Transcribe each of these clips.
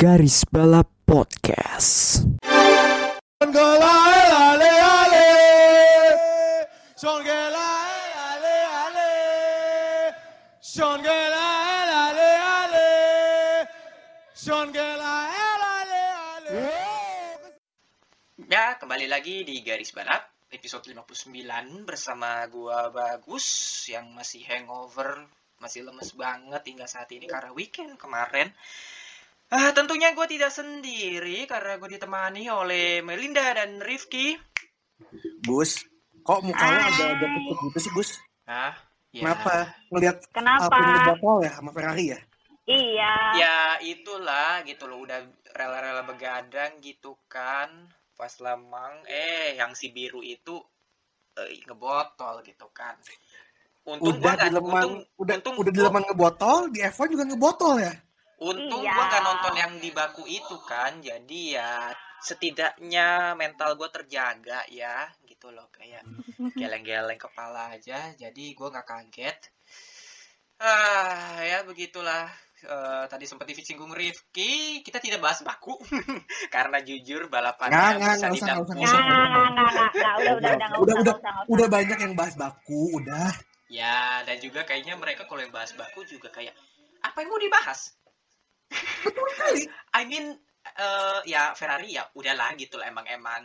Garis Balap Podcast. Ya, kembali lagi di Garis Balap episode 59 bersama gua Bagus yang masih hangover, masih lemes banget hingga saat ini karena weekend kemarin. Ah, tentunya gue tidak sendiri karena gue ditemani oleh Melinda dan Rifki. Gus, kok muka lo ada ada gitu sih Gus? Ah, ya. Kenapa? Ngeliat Kenapa? Alpine botol ya sama Ferrari ya? Iya. Ya itulah gitu loh udah rela-rela begadang gitu kan pas lemang eh yang si biru itu eh, ngebotol gitu kan untung udah gua di lemang, untung, udah untung udah di lemang ngebotol, di F1 juga ngebotol ya? Untung Iya. gua nggak nonton yang di baku itu kan jadi ya setidaknya mental gue terjaga ya gitu loh kayak geleng-geleng kepala aja jadi gua nggak kaget ah ya begitulah Eh, tadi sempat disinggung Rifki kita tidak bahas baku karena jujur balapannya Nggak, nggak, bisa nggak usah, nggak usah, Nggak, nggak, nggak, nggak, nggak, nggak, udah, udah, udah, nggak Udah, usah, udah, nggak usah, nggak usah. Udah banyak yang bahas baku, udah. ya dan juga kayaknya mereka kalau yang bahas baku juga kayak apa yang mau dibahas Betul kali. I mean eh, ya Ferrari ya udahlah gitu lah emang emang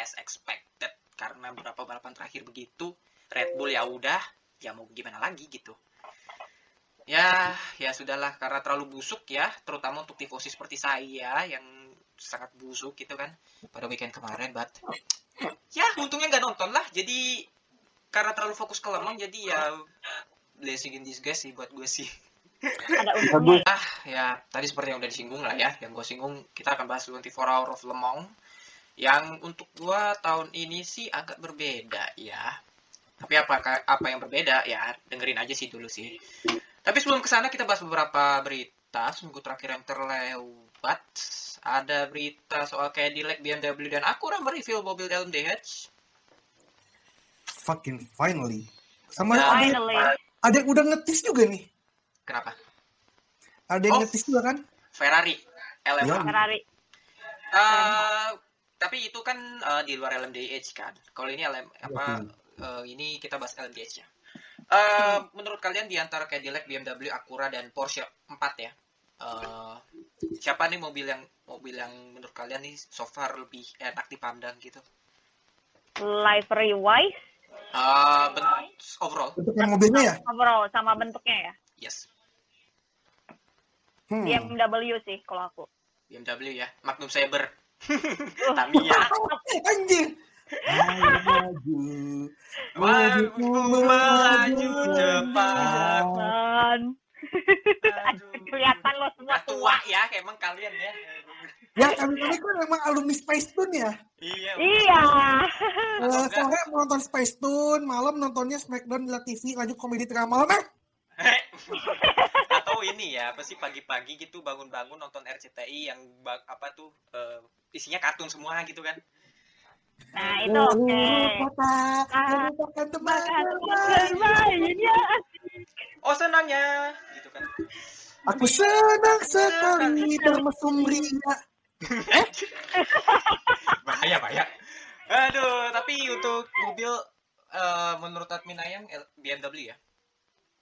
as expected. Karena beberapa balapan terakhir begitu Red Bull ya udah ya mau gimana lagi gitu. Ya ya sudahlah karena terlalu busuk ya terutama untuk tifosi seperti saya yang sangat busuk gitu kan pada weekend kemarin but ya untungnya nggak nonton lah. Jadi karena terlalu fokus ke lemang jadi ya blessing in disguise sih buat gue sih Ada untungnya. Ah, ya tadi seperti yang udah disinggung lah ya. Yang gue singgung kita akan bahas 24 Hour of Le Mans. Yang untuk gua tahun ini sih agak berbeda ya. Tapi apa apa yang berbeda ya dengerin aja sih dulu sih. Tapi sebelum ke sana kita bahas beberapa berita seminggu terakhir yang terlewat. Ada berita soal Cadillac, BMW dan Acura mereview mobil LMDH. Fucking finally. Sama Ya. ada, yang- Finally. ada yang udah ngetis juga nih. Kenapa? Ada yang Oh. ngetis juga kan? Ferrari LMH. Ya. Ferrari. Eh, tapi itu kan eh, di luar LMDH kan. Kalau ini LM apa Betul. eh, ini kita bahas LMDH nya. Eh, menurut kalian di antara Cadillac, BMW, Acura dan Porsche 4 ya. eh, siapa nih mobil yang mobil yang menurut kalian nih so far lebih enak dipandang gitu? Livery wise, Eh, ben- overall, Bentuknya mobilnya ya? overall sama bentuknya ya. yes. Hmm. BMW sih kalau aku. BMW ya, Magnum Saber. Tamiya. Anjir. Ayo maju. Mampu melaju cepat. Kelihatan lo semua tua ya, emang kalian ya. Ya kami kami kan memang alumni Space Tune ya. Iya. Iya. Enggak. sore mau nonton Space Tune, malam nontonnya Smackdown di La TV, lanjut komedi tengah malam eh. Ini ya, apa sih pagi-pagi gitu bangun-bangun nonton RCTI yang apa tuh eh, isinya kartun semua gitu kan. Nah, itu oke. Kota, Ah, merupakan Makan teman-teman. bermainnya. Oh senangnya gitu kan. Aku senang sekali bermesum ria. bahaya bahaya. Aduh, tapi untuk mobil eh, menurut admin ayam BMW ya,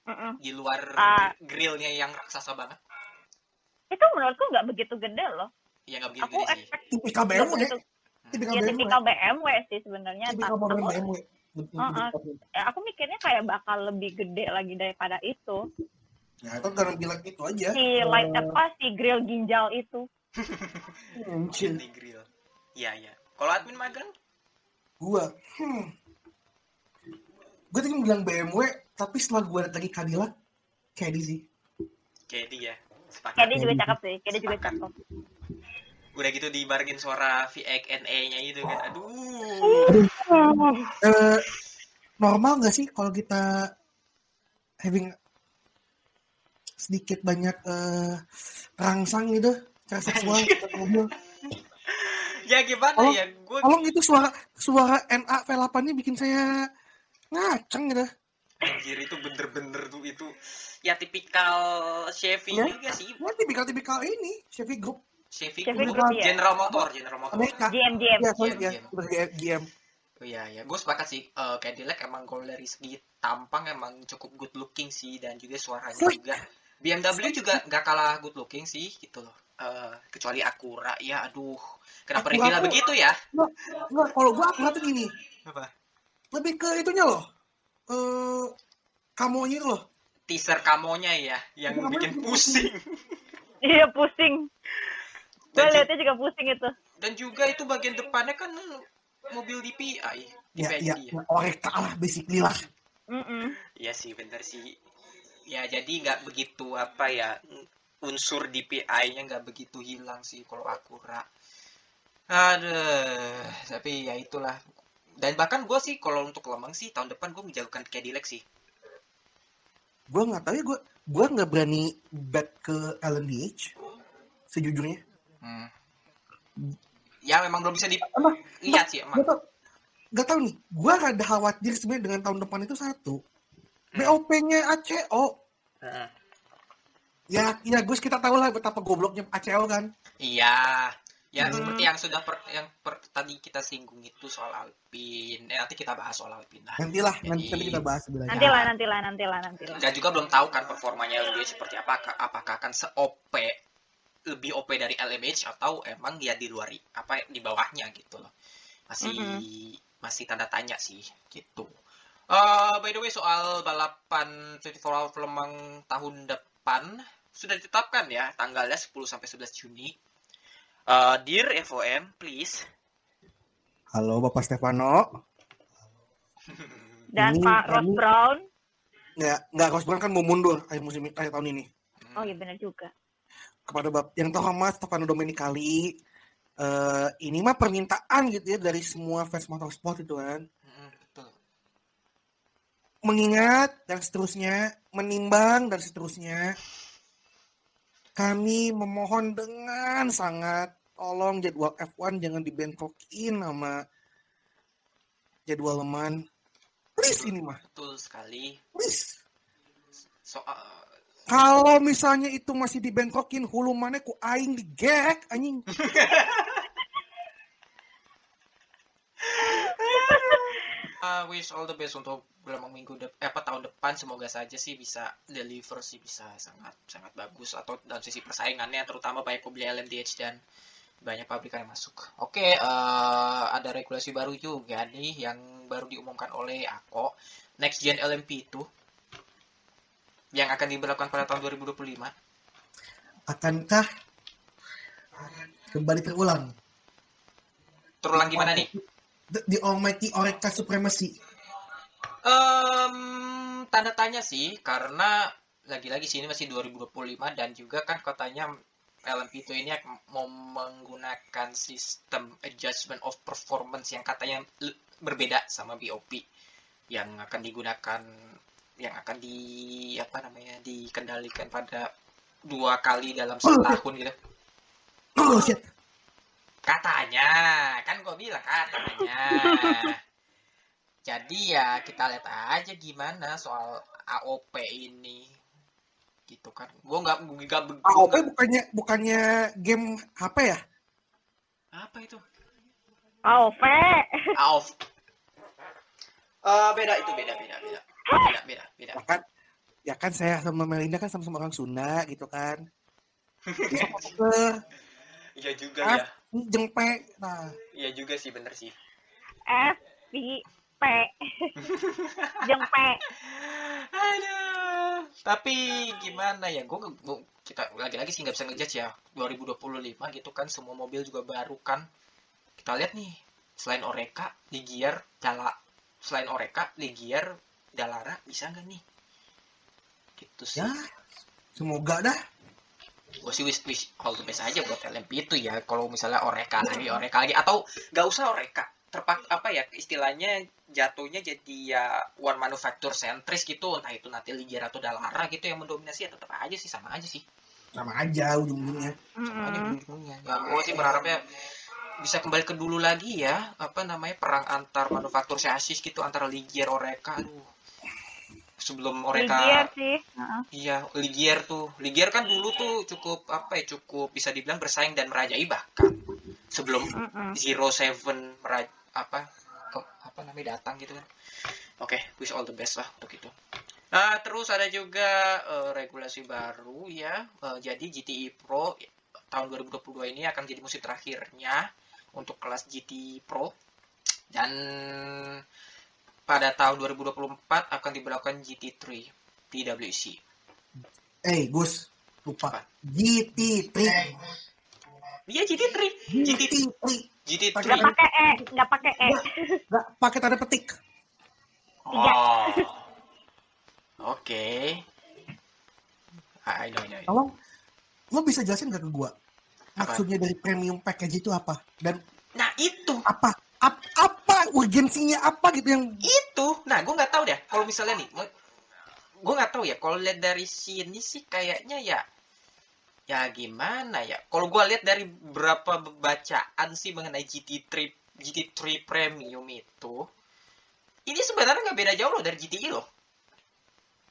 Mm-mm. di luar Ah. grillnya yang raksasa banget. Itu menurutku nggak begitu gede loh. Ya nggak begitu Aku gede sih. Tipikal BMW. begitu. Tipikal Ya BMW. tipikal BMW sih sebenarnya. Tipikal BMW. Ya, aku mikirnya kayak bakal lebih gede lagi daripada itu. Nah, itu karena bilang itu aja. Si light apa si grill ginjal itu. Chill. Di grill. Iya iya. Kalau admin magang? Gua, hmm. Gue tadi bilang BMW, tapi setelah gue lihat lagi Cadillac, kayak di sih. Kayak dia. Sepakat. Kayak dia juga cakep sih. Kayak dia juga cakep. Udah gitu dibarengin suara VX NE-nya itu kan. Aduh. Eh, normal nggak sih kalau kita having sedikit banyak eh, rangsang gitu, cara seksual mobil. Ya gimana Oh, ya? Gue Tolong itu suara suara NA V8-nya bikin saya ngaceng gitu. anjir itu bener-bener tuh itu ya tipikal Chevy Ya. juga sih. Ya tipikal-tipikal ini, Chevy Group. Chevy Chevy. Cruze, iya. General Motor, General Motor. Amerika GM GM. ya sorry GM, ya GM. GM, GM. Oh, iya ya, gue sepakat sih. Eh, Cadillac emang kalau dari segi tampang emang cukup good looking sih dan juga suaranya Slick. juga. BMW juga nggak kalah good looking sih gitu loh. Eh, kecuali Acura ya, aduh. Kenapa Acura begitu ya? Nggak, kalau gua aku tuh gini Apa? lebih ke itunya loh eh kamonya itu loh Teaser kamonya ya, yang Kamonya bikin pusing. Iya pusing. Gue liatnya juga pusing itu. dan juga itu bagian depannya kan mobil DPI. ya DPI ya, ya oreka lah basically lah Mm-mm. Iya sih, bener sih. Ya jadi nggak begitu apa ya unsur DPI-nya nggak begitu hilang sih kalau Acura. Aduh, tapi ya itulah. Dan bahkan gue sih kalau untuk Lemang sih tahun depan gue menjauhkan Cadillac sih. gue nggak tahu ya gue gue nggak berani bet ke LMDH sejujurnya Hmm. Ya memang belum bisa dilihat sih emang. Gak tau, nih, gue rada khawatir sebenarnya dengan tahun depan itu satu. Hmm. BOP-nya ACO. Heeh. Ya, ya Gus kita tahu lah betapa gobloknya ACO kan. Iya. Ya Hmm. seperti yang sudah per- yang per- tadi kita singgung itu soal Alpine. Eh, nanti kita bahas soal Alpine lah. Nantilah, Jadi- nanti, nanti kita bahas sebenarnya. Nantilah nantilah nantilah nantilah. Dan juga belum tahu kan performanya LMDH seperti apa. Apakah akan se-OP lebih OP dari LMH atau emang dia di luar apa di bawahnya gitu loh. Masih masih tanda tanya sih gitu. Eh, by the way soal balapan 24 Hour Lemang tahun depan sudah ditetapkan ya tanggalnya 10 sampai 11 Juni. Eh, dear FOM, please. Halo Bapak Stefano. Dan Ini Pak Ross kami- Brown. Nggak, nggak Gus Brown kan mau mundur akhir musim akhir tahun ini. Oh iya benar juga. Kepada Bapak yang terhormat Stefano Domenicali. eh ini mah permintaan gitu ya dari semua fans motorsport itu kan. Betul. mengingat dan seterusnya, menimbang dan seterusnya, kami memohon dengan sangat tolong jadwal F1 jangan dibentrokin sama jadwal leman. Please ini mah, Betul sekali. please. Soal Kalau misalnya itu masih dibentrokin hulu mana ku aing digek anjing. Uh, wish all the best untuk gelombang minggu dep eh, apa tahun depan semoga saja sih bisa deliver sih bisa sangat sangat bagus atau dalam sisi persaingannya terutama banyak pembeli LMDH dan banyak pabrikan yang masuk. Oke, eh, ada regulasi baru juga nih yang baru diumumkan oleh AKO Next Gen LMP itu yang akan diberlakukan pada tahun 2025. Akankah kembali terulang Terulang gimana nih? The, the almighty Oreka Supremacy? Em, tanda tanya sih karena lagi-lagi sini masih 2025 dan juga kan katanya LMP2 ini mau menggunakan sistem adjustment of performance yang katanya berbeda sama BOP yang akan digunakan yang akan di apa namanya dikendalikan pada dua kali dalam setahun gitu Oh shit. Katanya. Kan gue bilang katanya. Jadi ya kita lihat aja gimana soal AOP ini. Gitu kan. Gue nggak nggak AOP nggak- bukannya bukannya game HP ya? apa itu? AOV. AOP Eh, beda itu beda beda beda. Beda beda beda. Ya kan ya kan saya sama Melinda kan sama-sama orang Sunda gitu kan. Iya juga ya jengpe nah iya juga sih bener sih S P P. Jengpe. Aduh. Tapi gimana ya? Gue kita lagi-lagi sih nggak bisa ngejudge ya. 2025 gitu kan semua mobil juga baru kan. Kita lihat nih, selain Oreca, Ligier, Dala, selain Oreca, Ligier, Dalara bisa nggak nih? Gitu sih. ya semoga dah Gue sih wish wish all the best aja buat LMP itu ya. Kalau misalnya Oreca lagi, Oreca lagi. Atau nggak usah Oreca. Terpak apa ya istilahnya jatuhnya jadi ya one manufacturer sentris gitu. Entah itu nanti Ligier atau Dalara gitu yang mendominasi ya tetap aja sih sama aja sih. Sama aja ujung-ujungnya. Sama aja ujung-ujungnya. Ya gue sih berharapnya bisa kembali ke dulu lagi ya. Apa namanya perang antar manufaktur chassis gitu antara Ligier Oreca aduh sebelum Ligier mereka sih. Heeh. iya Ligier tuh Ligier kan dulu tuh cukup apa ya cukup bisa dibilang bersaing dan merajai bahkan sebelum. Zero Seven meraj apa ke- apa namanya datang gitu kan oke wish all the best lah untuk itu nah terus ada juga eh, regulasi baru ya Eh, jadi GTI Pro tahun 2022 ini akan jadi musim terakhirnya untuk kelas GT Pro dan pada tahun 2024 akan diberlakukan GT3 di WEC. Eh, Gus, lupa. Apa? GT3. Iya GT3, GT3, GT3. GT3. Nggak pakai e, nggak pakai e. Gak pakai tanda petik. Oh. Oke. I know, I know. Tolong, lo bisa jelasin gak ke gua? Maksudnya dari premium package itu apa? Dan Nah itu, apa? Ap- apa urgensinya apa gitu yang itu. Nah, gue nggak tahu deh. Kalau misalnya nih, gue nggak tahu ya. Kalau lihat dari sini sih kayaknya ya, ya gimana ya? Kalau gue lihat dari beberapa bacaan sih mengenai GT3 GT3 Premium itu, ini sebenarnya nggak beda jauh loh dari GTI loh.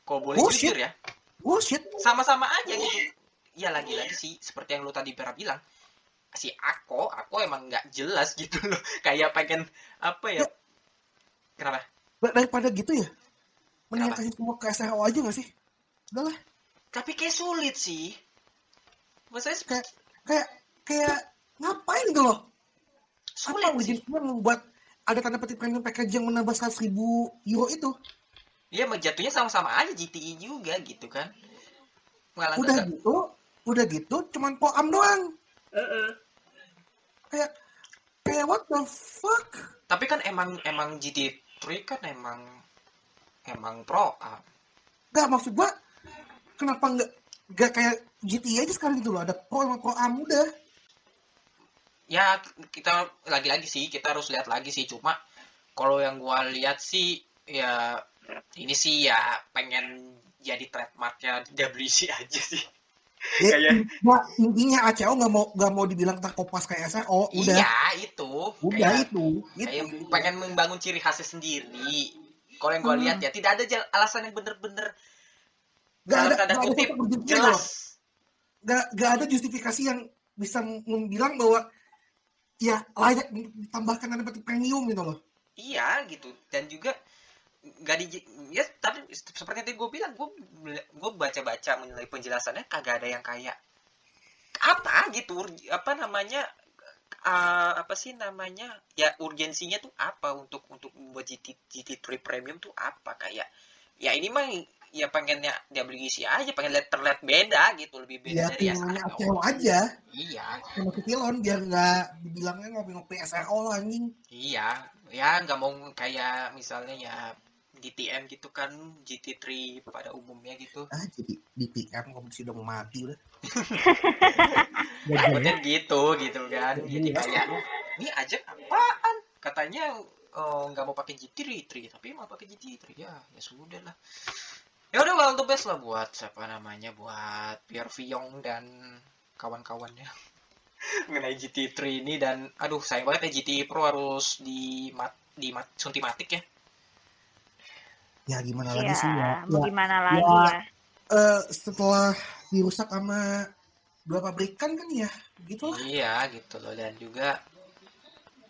Kalau boleh Bullshit. jujur ya, bullshit? sama-sama aja gitu. Ya lagi-lagi sih, seperti yang lu tadi pernah bilang, si Ako, aku emang nggak jelas gitu loh. Kayak pengen apa ya? Kenapa? Dar- Daripada gitu ya, Kenapa? kasih semua ke SRO aja gak sih? Udah lah, Tapi kayak sulit sih. Maksudnya kayak kayak kayak ngapain gitu loh? sulit Apa sih. urgensinya membuat ada tanda petik premium package yang menambah 100 ribu euro itu? Dia jatuhnya sama-sama aja GTI juga gitu kan. Malah Udah gitu, udah gitu, cuman poam doang. Kayak kayak what the fuck? Tapi kan emang emang GT3 kan emang emang pro ah. Gak maksud gua, kenapa nggak nggak kayak GTA aja sekarang gitu loh? Ada pro sama pro am udah. Ya kita lagi-lagi sih kita harus lihat lagi sih cuma kalau yang gua lihat sih ya ini sih ya pengen jadi trademarknya WC aja sih. Ya, Kayak- Nah, intinya ACO nggak mau nggak mau dibilang tak kopas kayak SRO, udah, Iya itu. udah Kayak- itu, itu. kayak pengen membangun ciri khasnya sendiri. Kalau yang gue Hmm. lihat ya tidak ada alasan yang bener-bener Gak dalam ada, ada kutip jelas. loh. Gak, gak ada justifikasi yang bisa membilang bahwa ya layak ditambahkan petik premium gitu loh. Iya gitu dan juga nggak di ya tapi seperti yang gue bilang gue gue baca-baca menilai penjelasannya kagak ada yang kayak apa gitu apa namanya eh, apa sih namanya ya urgensinya tuh apa untuk untuk membuat GT GT3 premium tuh apa? Kayak ya ini mah ya pengennya WC aja pengen lihat terlihat beda gitu lebih beda Ya dari SRO aja. Iya. Sama Pilon biar nggak dibilangnya ngopi-ngopi SRO lah anjing. Iya, ya nggak mau kayak misalnya ya DTM gitu kan GT3 pada umumnya gitu. Ah jadi di PM kompetisi udah mau mati udah. Takutnya gitu gitu kan. Jadi kayak ini aja apaan? Katanya oh, nggak mau pakai GT3 tapi mau pakai GT3 ya ya sudah lah. Ya udah well the best lah buat siapa namanya buat Pierre Viong dan kawan-kawannya mengenai GT3 ini dan aduh sayang banget ya GT Pro harus di mat di mat, sunti matik ya. Ya gimana lagi sih ya. Ya gimana lagi ya. ya? eh, setelah dirusak sama dua pabrikan kan ya begitulah. Iya gitu loh dan juga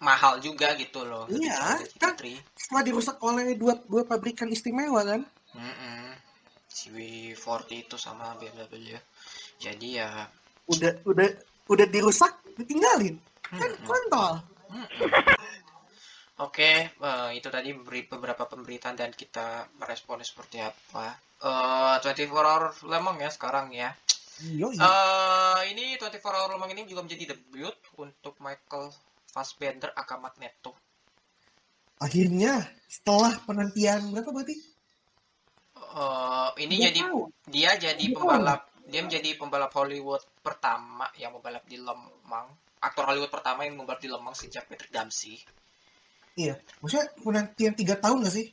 mahal juga gitu loh. Iya, Gitu, kan. GT3. Setelah dirusak oleh dua dua pabrikan istimewa kan. Mm-mm. Si W40 itu sama BMW. Jadi ya Udah udah udah dirusak ditinggalin. Kan mm-mm. kontol. Mm-mm. Oke, eh, itu tadi beri- beberapa pemberitaan dan kita meresponnya seperti apa. Eh 24 Hour Lemong ya sekarang ya. Eh ini 24 Hour Lemong ini juga menjadi debut untuk Michael Fassbender aka Magneto. akhirnya setelah penantian berapa berarti? Eh ini jadi dia jadi Tiga pembalap dia menjadi pembalap Hollywood pertama yang membalap di Lemang aktor Hollywood pertama yang membalap di Lemang sejak Patrick Dempsey Iya, maksudnya penantian tiga tahun gak sih?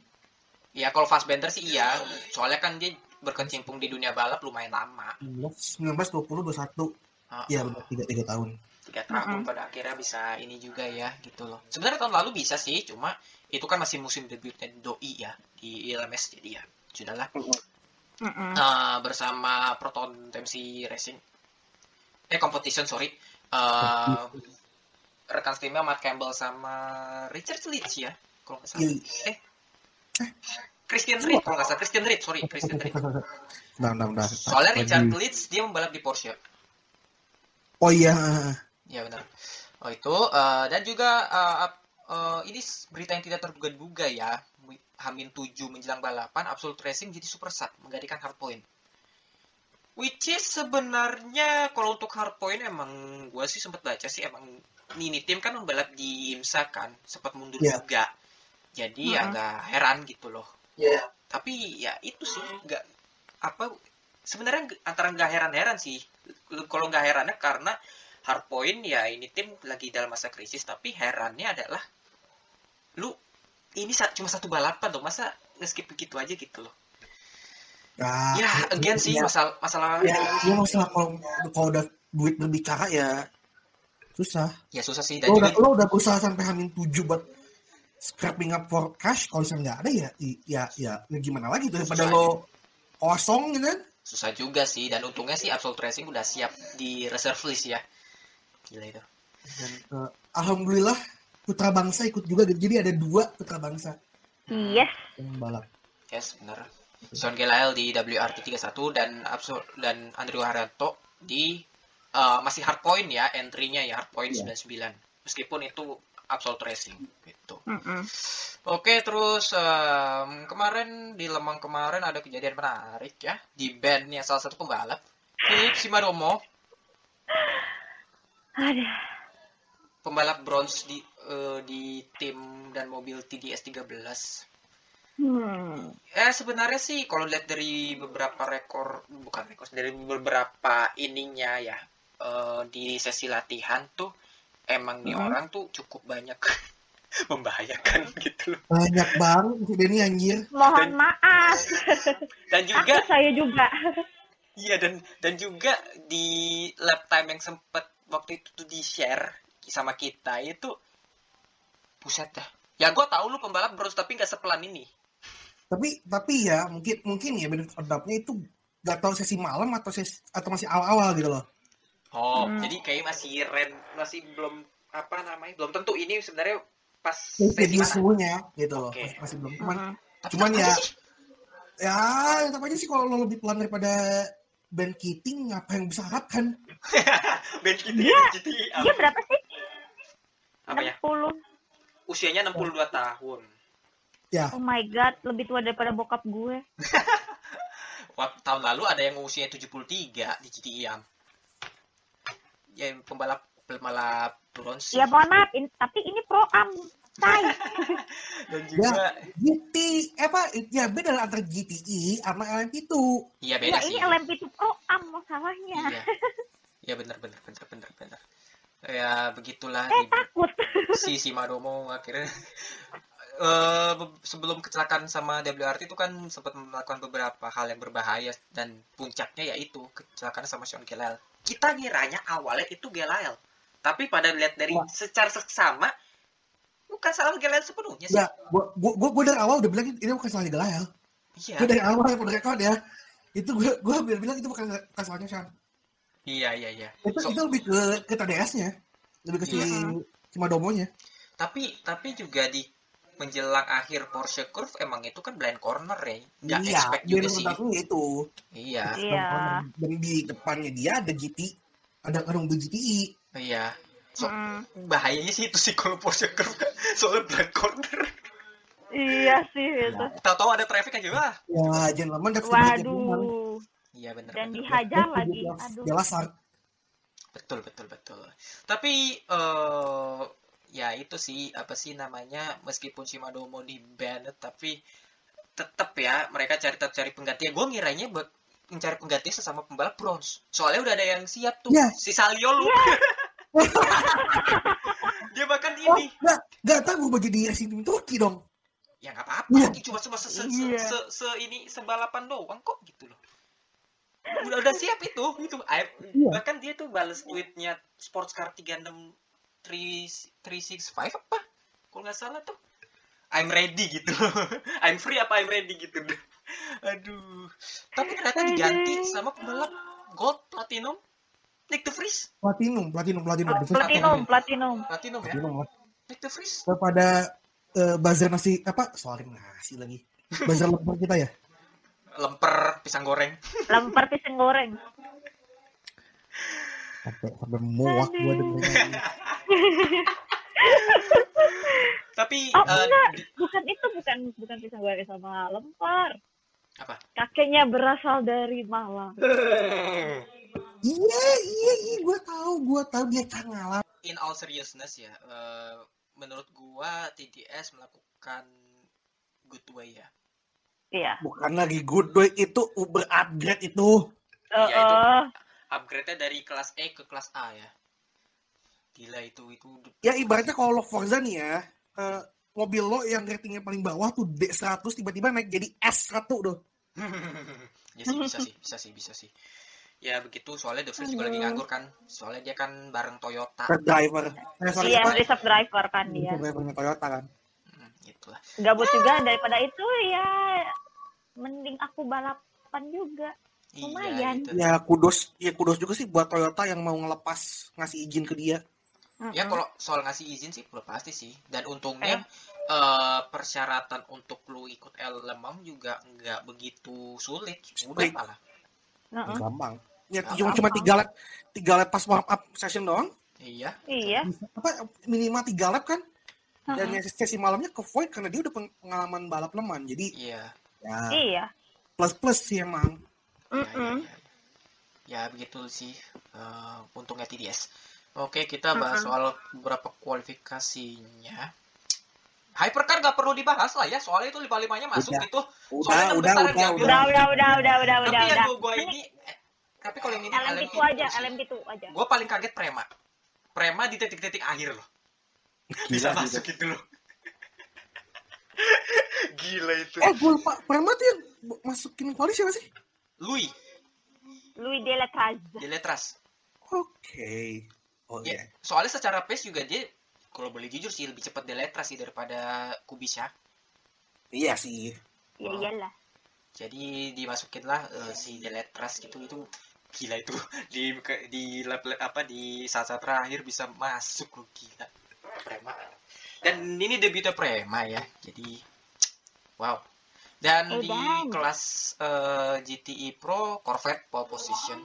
ya kalau Fassbender sih iya. Soalnya kan dia berkecimpung di dunia balap lumayan lama. 19, 20, 21. Ah, Iya benar. Tiga tiga tahun. tiga tahun pada akhirnya bisa ini juga ya gitu loh. Sebenarnya tahun lalu bisa sih cuma itu kan masih musim debutnya Doi ya di ILMS jadi ya sudahlah Mm-mm. Eh, bersama Proton TMC Racing. Eh competition sorry. Eh, rekan timnya Matt Campbell sama Richard Leach ya kalau nggak salah Iya. Christian Reed kalau nggak salah Christian Reed sorry Christian Reed Bentar, bentar, bentar. soalnya Lagi. Richard Leach dia membalap di Porsche Oh iya. ya benar oh itu eh, dan juga eh, ap- eh, ini berita yang tidak terduga-duga ya Hamin 7 menjelang balapan Absolute Racing jadi super sub menggantikan hardpoint which is sebenarnya kalau untuk hardpoint emang gue sih sempat baca sih emang Nini tim kan membalap di IMSA kan sempat mundur Iya. juga jadi Mhm. agak heran gitu loh Iya. tapi ya itu sih nggak apa sebenarnya antara nggak heran-heran sih kalau nggak herannya karena hardpoint ya ini tim lagi dalam masa krisis tapi herannya adalah lu ini cuma satu balapan tuh masa ngeskip begitu aja gitu loh Ya, ya again sih ya, masalah masalah ya, ya masalah kalau kalau udah duit berbicara ya susah. ya susah sih. Dan Lo udah, juga lo udah berusaha sampai hamin tujuh buat scrapping up for cash kalau misalnya nggak ada ya i- ya ya, ya gimana lagi daripada Susah. lo kosong gitu kan? Susah juga sih. Dan untungnya sih Absolute Racing udah siap di reserve list ya. Gila itu. Dan, eh, alhamdulillah putra bangsa ikut juga. Jadi ada dua putra bangsa. Yes. yang balap. Yes bener Sean Gelael di WRT 31 dan Absol dan Andrew Haryanto di eh, masih hardpoint ya entry-nya ya hardpoint Iya. 99 meskipun itu Absolute Racing gitu Mm-mm. Oke, terus em, kemarin di Lemang kemarin ada kejadian menarik ya di bandnya salah satu pembalap Philip Simadomo, Aduh. pembalap bronze di eh, di tim dan mobil TDS 13. Hmm. Eh sebenarnya sih kalau lihat dari beberapa rekor bukan rekor dari beberapa ininya ya eh, di sesi latihan tuh emang nih Mhm. orang tuh cukup banyak membahayakan gitu loh. banyak banget Denny anjir Mohon Dan- maaf. Dan juga Aku saya juga. Iya dan dan juga di lap time yang sempet waktu itu tuh di share sama kita itu buset dah. Ya gue tahu lu pembalap bronze tapi nggak sepelan ini. Tapi tapi ya mungkin mungkin ya benefit of doubt-nya itu nggak tahu sesi malam atau sesi, atau masih awal-awal gitu loh Oh, Hmm. jadi kayak masih ren masih belum apa namanya belum tentu ini sebenarnya pas sesi semuanya gitu loh masih, masih belum cuman Mm-mm. Tapi cuman tetap ya- ya tetap aja sih kalau lo lebih pelan daripada Ben Keating apa yang bisa harapkan Ben kita Dia- jadi Dia berapa sih? apa ya? 60. Usianya 62 tahun. Ya Oh my god, lebih tua daripada bokap gue. Waktu tahun lalu ada yang usianya 73 di GTI yang ya pembalap pembalap bronze. Ya mohon maaf, in- tapi ini pro am. Say. dan juga GT apa ya beda lah antara GTI sama LMP itu iya Ya beda ini sih. LMP itu pro am masalahnya. Iya. Ya benar benar benar benar benar. Ya begitulah Eh di- takut. si si Madomo akhirnya eh be- sebelum kecelakaan sama WRT itu kan sempat melakukan beberapa hal yang berbahaya dan puncaknya yaitu kecelakaan sama Sean Gelael. Kita ngiranya awalnya itu Gelael. Tapi pada lihat dari Wah. secara seksama bukan salah Gelael sepenuhnya sih. ya gua gua gua, dari awal udah bilang ini bukan salahnya Gelael Iya. gua dari awal udah rekod ya itu gua gua bilang, bilang itu bukan bukan salahnya Sean Iya iya iya. itu So- itu lebih ke ke TDS-nya lebih ke si Iya. si Madomonya tapi tapi juga di menjelang akhir Porsche Curve emang itu kan blind corner ya. Nggak iya expect juga sih. menurut itu Iya. Iya. dan di depannya dia ada GT ada mobil GTI Iya. So, Mm. bahayanya sih itu sih kalau Porsche Curve kan soalnya blind corner. Iya sih itu. Tahu-tahu ada traffic aja lah. ya jangan lama woman. Waduh. Iya benar. Dan dihajar lagi. Aduh. Jelasar. Betul betul betul. Tapi eh ya itu sih apa sih namanya meskipun Shimano di ban tapi tetap ya mereka cari tetap cari pengganti. Gue ngiranya buat mencari pengganti sesama pembalap bronze. Soalnya udah ada yang siap tuh. Iya. Si Salio lu. Dia bahkan Oh, ini. nggak, nggak tahu berubah jadi racing team Turki dong. Ya nggak apa-apa. Iya. Cuma cuma se, se, se, Iya. se- se- ini sebalapan doang kok gitu loh. Udah udah siap itu itu. I- Iya. Bahkan dia tuh balas tweetnya Sportscar 36 365 apa? Kalau nggak salah tuh. I'm ready gitu. I'm free apa I'm ready gitu. Aduh. Tapi ternyata diganti sama pembalap gold platinum Nick de Vries. Platinum, platinum, platinum. Pl- Platinum, platinum. Platinum ya. Platinum. Nick de Vries. Daripada eh, buzzer nasi apa? Sorry nasi lagi. Buzzer lempar kita ya. Lemper pisang goreng. Lempar pisang goreng. Sampai sampai muak gua dengerin. Tapi Oh, eh, enggak. di- Bukan itu, bukan bukan pisang goreng sama lempar. Apa? Kakeknya berasal dari Malang. Iya, iya, iya, gua tahu, gua tahu dia ngalah. in all seriousness ya, eh, menurut gua TDS melakukan good way ya. Iya. Bukan lagi good boy itu Uber upgrade itu. Eh, Iya, itu. Upgrade-nya dari kelas E ke kelas A ya. Gila itu itu. Ya ibaratnya kalau lo Forza nih ya, eh, mobil lo yang ratingnya paling bawah tuh D100 tiba-tiba naik jadi S1 tuh. ya sih bisa sih, bisa sih, bisa sih. Ya begitu, soalnya The juga lagi nganggur kan. Soalnya dia kan bareng Toyota. Third driver. Eh, sorry, iya, reserve driver kan dia. Drivernya Toyota kan. Hmm, gitu lah. Gabut juga daripada itu ya mending aku balapan juga. Lumayan. Iya, gitu. Ya kudos, ya kudos juga sih buat Toyota yang mau ngelepas ngasih izin ke dia. Ya Mm-mm. kalau soal ngasih izin sih udah pasti sih. Dan untungnya eh, persyaratan untuk lu ikut L Lemam juga nggak begitu sulit. Mudah Sulit. malah. Mm-mm. Gampang. Ya Gampang. cuma cuma tiga lap, tiga lap pas warm up session doang. Iya. Iya. Apa minimal tiga lap kan? Dan Mm-mm. yang sesi malamnya ke void karena dia udah peng- pengalaman balap leman. Jadi Iya. ya Iya. plus plus sih emang. Ya, ya, Mm-mm. ya. Ya, begitu sih eh, untungnya TDS. Oke, kita bahas Mm-mm. soal beberapa kualifikasinya. Hypercar nggak perlu dibahas lah ya, soalnya itu lima-limanya masuk Udah. itu. Udah, Soalnya udah, udah, udah. Udah, udah, udah, udah, udah, Tapi udah, yang udah. gua, gua ini, eh, tapi kalau yang ini LMP2 aja, LMP2 aja. Gue paling kaget Prema. Prema di titik-titik akhir loh. Bisa Gila, masuk gitu loh. Gila itu. Eh, gue lupa. Prema tuh yang masukin kuali siapa sih? Louis, Louis Delatraz. di Letras. Oke. Oh Ya, iya. soalnya secara pace juga dia kalau boleh jujur sih lebih cepat di Letras sih daripada Kubica. Iya sih. Ya iyalah. Jadi dimasukinlah eh, si Deletras gitu itu gila itu di di lap, lap- apa di saat-saat terakhir bisa masuk loh gila Prema dan ini debutnya Prema ya jadi wow dan di Edan. kelas eh, GTI Pro Corvette pole position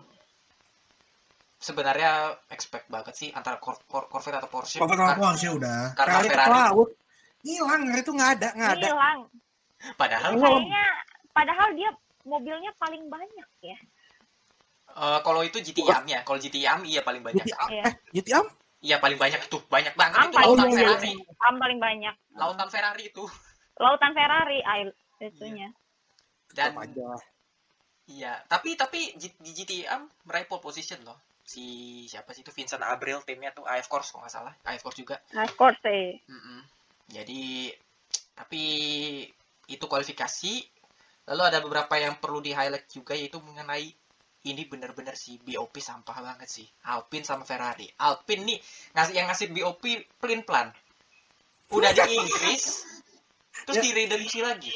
sebenarnya expect banget sih antara Cor Cor- Corvette atau Porsche Kar- kata Porsche udah. karena Kali ke Ferrari. laut. Hilang, itu nggak ada, nggak ada. Hilang. padahal Kayaknya padahal dia mobilnya paling banyak ya. eh, kalau itu GTI Am ya kalau GTI Am iya paling banyak GTI, Iya. eh, am? iya paling banyak tuh banyak banget Am itu paling lautan banyak. Ferrari Am paling banyak. lautan Ferrari itu Lautan Ferrari air itunya. dan iya tapi tapi di GTA meraih pole position loh si siapa sih itu Vincent Abril timnya tuh AF Course kalau nggak salah AF Course juga of course eh. Mm-mm. jadi tapi itu kualifikasi lalu ada beberapa yang perlu di highlight juga yaitu mengenai ini bener-bener si BOP sampah banget sih Alpine sama Ferrari Alpine nih ngasih yang ngasih BOP pelin plan udah di Inggris terus Ya. direduksi lagi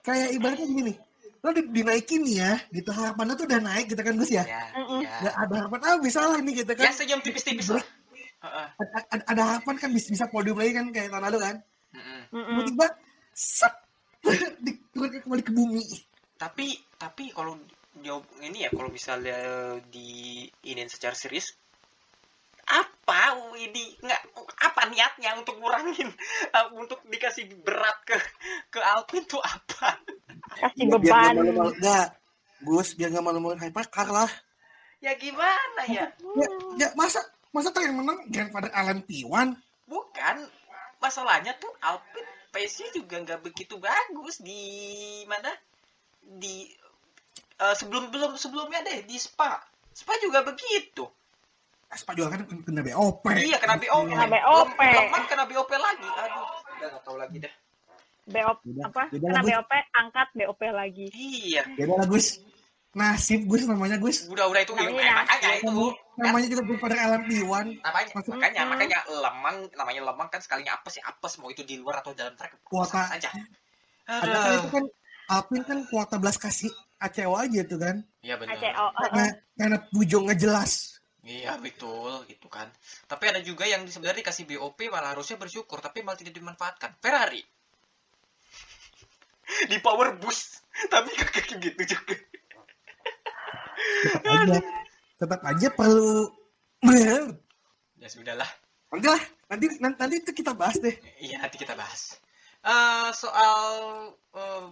Kayak ibaratnya gini. Lo di, dinaikin ya, gitu harapannya tuh udah naik gitu kan Gus ya. ya, ya. Ada harapan, ah bisa lah ini gitu ya kan. sejam tipis-tipis lah. Ada, ada, ada harapan kan bisa, bisa podium lagi kan kayak tahun lalu kan. Tiba-tiba, set, diturunkan kembali ke bumi. tapi tapi kalau jawab ini ya kalau misalnya di ini secara serius apa ini nggak apa niatnya untuk ngurangin uh, untuk dikasih berat ke ke Alpine tuh apa? Kasih Biar beban. nggak malu-malu, nggak. Gus, biar nggak malu-maluin hypercar lah. ya gimana ya? Ya, ya masa masa tuh yang menang grandfather Alan P1 bukan. Masalahnya tuh Alpine pace-nya juga nggak begitu bagus di mana? Di eh, sebelum belum sebelumnya deh di Spa. Spa juga begitu Aspa juga kan kena BOP. Iya kena BOP. Kena BOP. Kena BOP lagi. Aduh, udah nggak tahu lagi dah. BOP Beda- apa? beda Kena. BOP, angkat BOP lagi. Iya. Beda lah Gus. Nasib Gus namanya Gus. Udah udah itu Namanya eh, makanya itu Namanya juga grandfather Alan P1. namanya Maksud- makanya makanya lemang namanya lemang kan sekalinya apes ya apes mau itu di luar atau dalam trek Kuota. saja. Ada kan itu kan Alpin kan kuota belas kasih ACO aja tuh kan. Iya benar. ACO. Karena, karena Pujo nggak jelas. Iya betul gitu kan. Tapi ada juga yang sebenarnya dikasih BOP malah harusnya bersyukur tapi malah tidak dimanfaatkan. Ferrari di power boost tapi kayak gitu juga. Tetap aja, tetap aja perlu. Ya sudahlah. Nanti lah, nanti nanti, itu kita bahas deh. Iya nanti kita bahas. Eh soal eh,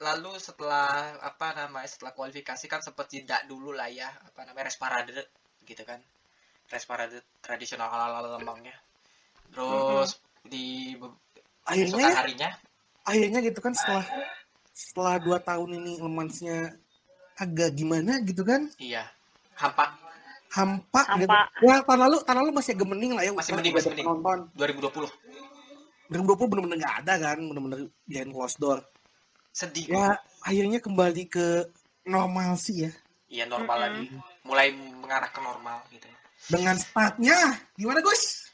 lalu setelah apa namanya setelah kualifikasi kan sempat jeda dulu lah ya apa namanya res parade gitu kan parade tradisional ala ala lemangnya terus di be- Akhirnya, harinya akhirnya gitu kan setelah setelah dua tahun ini lemansnya agak gimana gitu kan iya hampa hampa, Hampa. gitu. Ya tahun lalu tahun lalu masih agak mending lah ya. Masih mending, masih mending. Penonton. 2020 2020 bener-bener nggak ada kan, bener-bener behind closed door. sedih Ya akhirnya kembali ke normal sih ya. Iya normal Mm-mm. lagi mulai mengarah ke normal gitu Dengan startnya gimana Gus?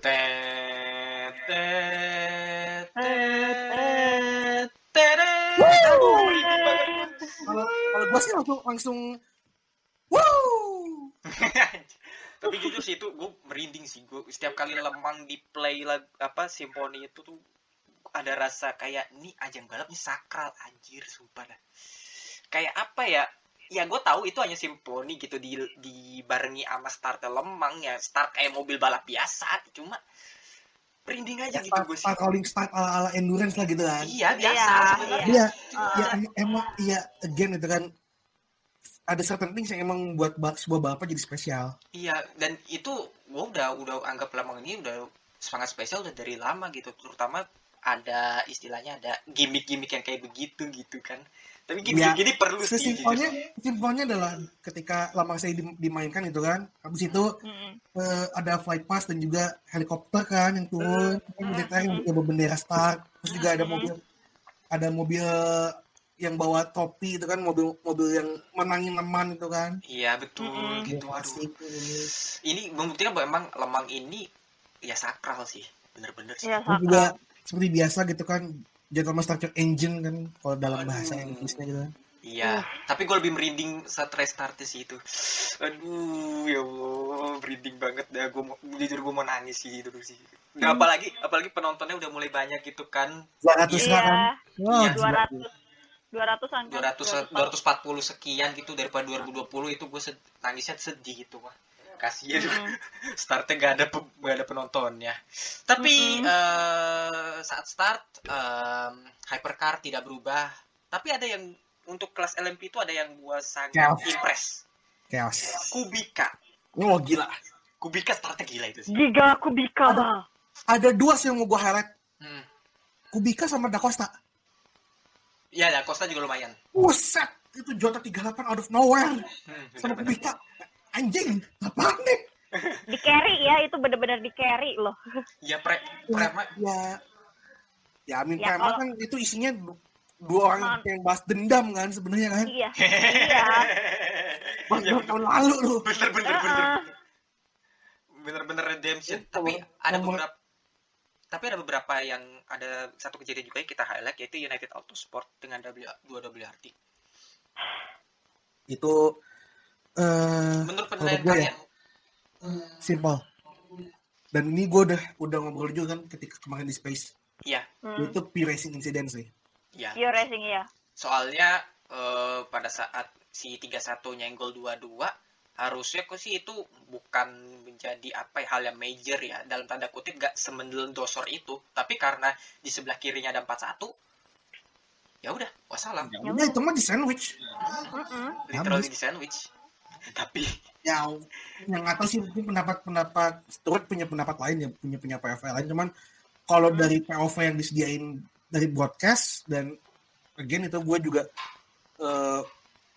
Tet, tet, tet, ini. Kalau kalau gue sih langsung langsung wow. tapi jujur sih itu gue merinding sih gue setiap kali lemang di play lag apa simfoni itu tuh ada rasa kayak ini ajang balap nih sakral anjir sumpah dah kayak apa ya ya gue tahu itu hanya simfoni gitu di dibarengi sama start lemang ya. Start kayak mobil balap biasa cuma merinding aja gitu Start, gue sih. Start calling start ala ala endurance lah gitu kan. iya biasa Iya, sebenarnya. Iya, ya em- emang iya again itu kan. Ada certain things yang emang buat sebuah balapan jadi spesial. Iya, dan itu gue udah udah anggap Lemang ini udah sangat spesial udah dari lama gitu, terutama ada istilahnya ada gimmick-gimmick yang kayak begitu gitu kan. Tapi gimmick Ya, gini perlu sih. gitu. Sesimpelnya, simpelnya adalah ketika lama saya di- dimainkan itu kan, habis itu Mm-mm. eh, ada flight pass dan juga helikopter kan yang turun, yang militer yang bawa bendera start, terus juga ada mobil ada mobil yang bawa topi itu kan mobil mobil yang menangin teman itu kan. Iya betul Mm-mm. gitu. Ya, Aduh. asik. Ini membuktikan bahwa emang Lemang ini ya sakral sih, bener-bener sih. Iya, Terus juga seperti biasa gitu kan Gentleman Structure Engine kan kalau dalam bahasa Aduh. Inggrisnya gitu kan. Iya, tapi gue lebih merinding saat restart sih itu. Aduh, ya Allah, merinding banget dah. Gue mau, jujur gue mau nangis sih itu sih. Nah, apalagi, apalagi penontonnya udah mulai banyak gitu kan. 200 Iya, kan. Wah, Iya, gila. 200 200 angka 200 240 sekian gitu daripada 2020 itu gue sed- nangisnya sedih gitu mah. Kasihan startnya gak ada gak ada penontonnya. Tapi Mm-mm. eh, saat start em, hypercar tidak berubah. Tapi ada yang untuk kelas LMP itu ada yang gue sangat Chaos. impress. Chaos. Kubika. Oh gila. Kubika startnya gila itu sih. Giga Kubika bah. Ada dua sih yang mau gue highlight. Hmm. Kubika sama Da Costa. Ya, ya, Costa juga lumayan. Buset, itu Jota 38 out of nowhere. Hmm, Sama. Kubika. Anjing, apaan nih? Di carry ya, itu bener-bener di carry loh. Ya, pre, prema. Ya, ya Amin Ya, Prema kalau- kan itu isinya du- dua orang Ah. yang bahas dendam kan sebenarnya kan. Iya. Iya. Bahas Ya, tahun lalu lu. bener, bener, bener. Heeh. Bener-bener redemption. Ya, Tapi ada nomor- beberapa tapi ada beberapa yang ada satu kejadian juga yang kita highlight yaitu United Autosport dengan W, dua WRT. Itu eh Menurut penilaian gue ya, simple. Dan ini gue udah udah ngobrol juga kan ketika kemarin di Space. iya, Hmm. Itu P-Racing incident sih. iya. Pure racing ya. Soalnya eh, pada saat si 31 nyenggol 22 harusnya kok sih itu bukan menjadi apa ya, hal yang major ya dalam tanda kutip gak semendosor itu tapi karena di sebelah kirinya ada 41 ya udah wassalam Ya udah itu mah di sandwich. Mm-mm. literally di sandwich tapi Ya yang nggak tahu sih mungkin pendapat-pendapat Stuart punya pendapat lain ya punya punya POV lain cuman kalau dari POV yang disediain dari broadcast dan again itu gue juga eh,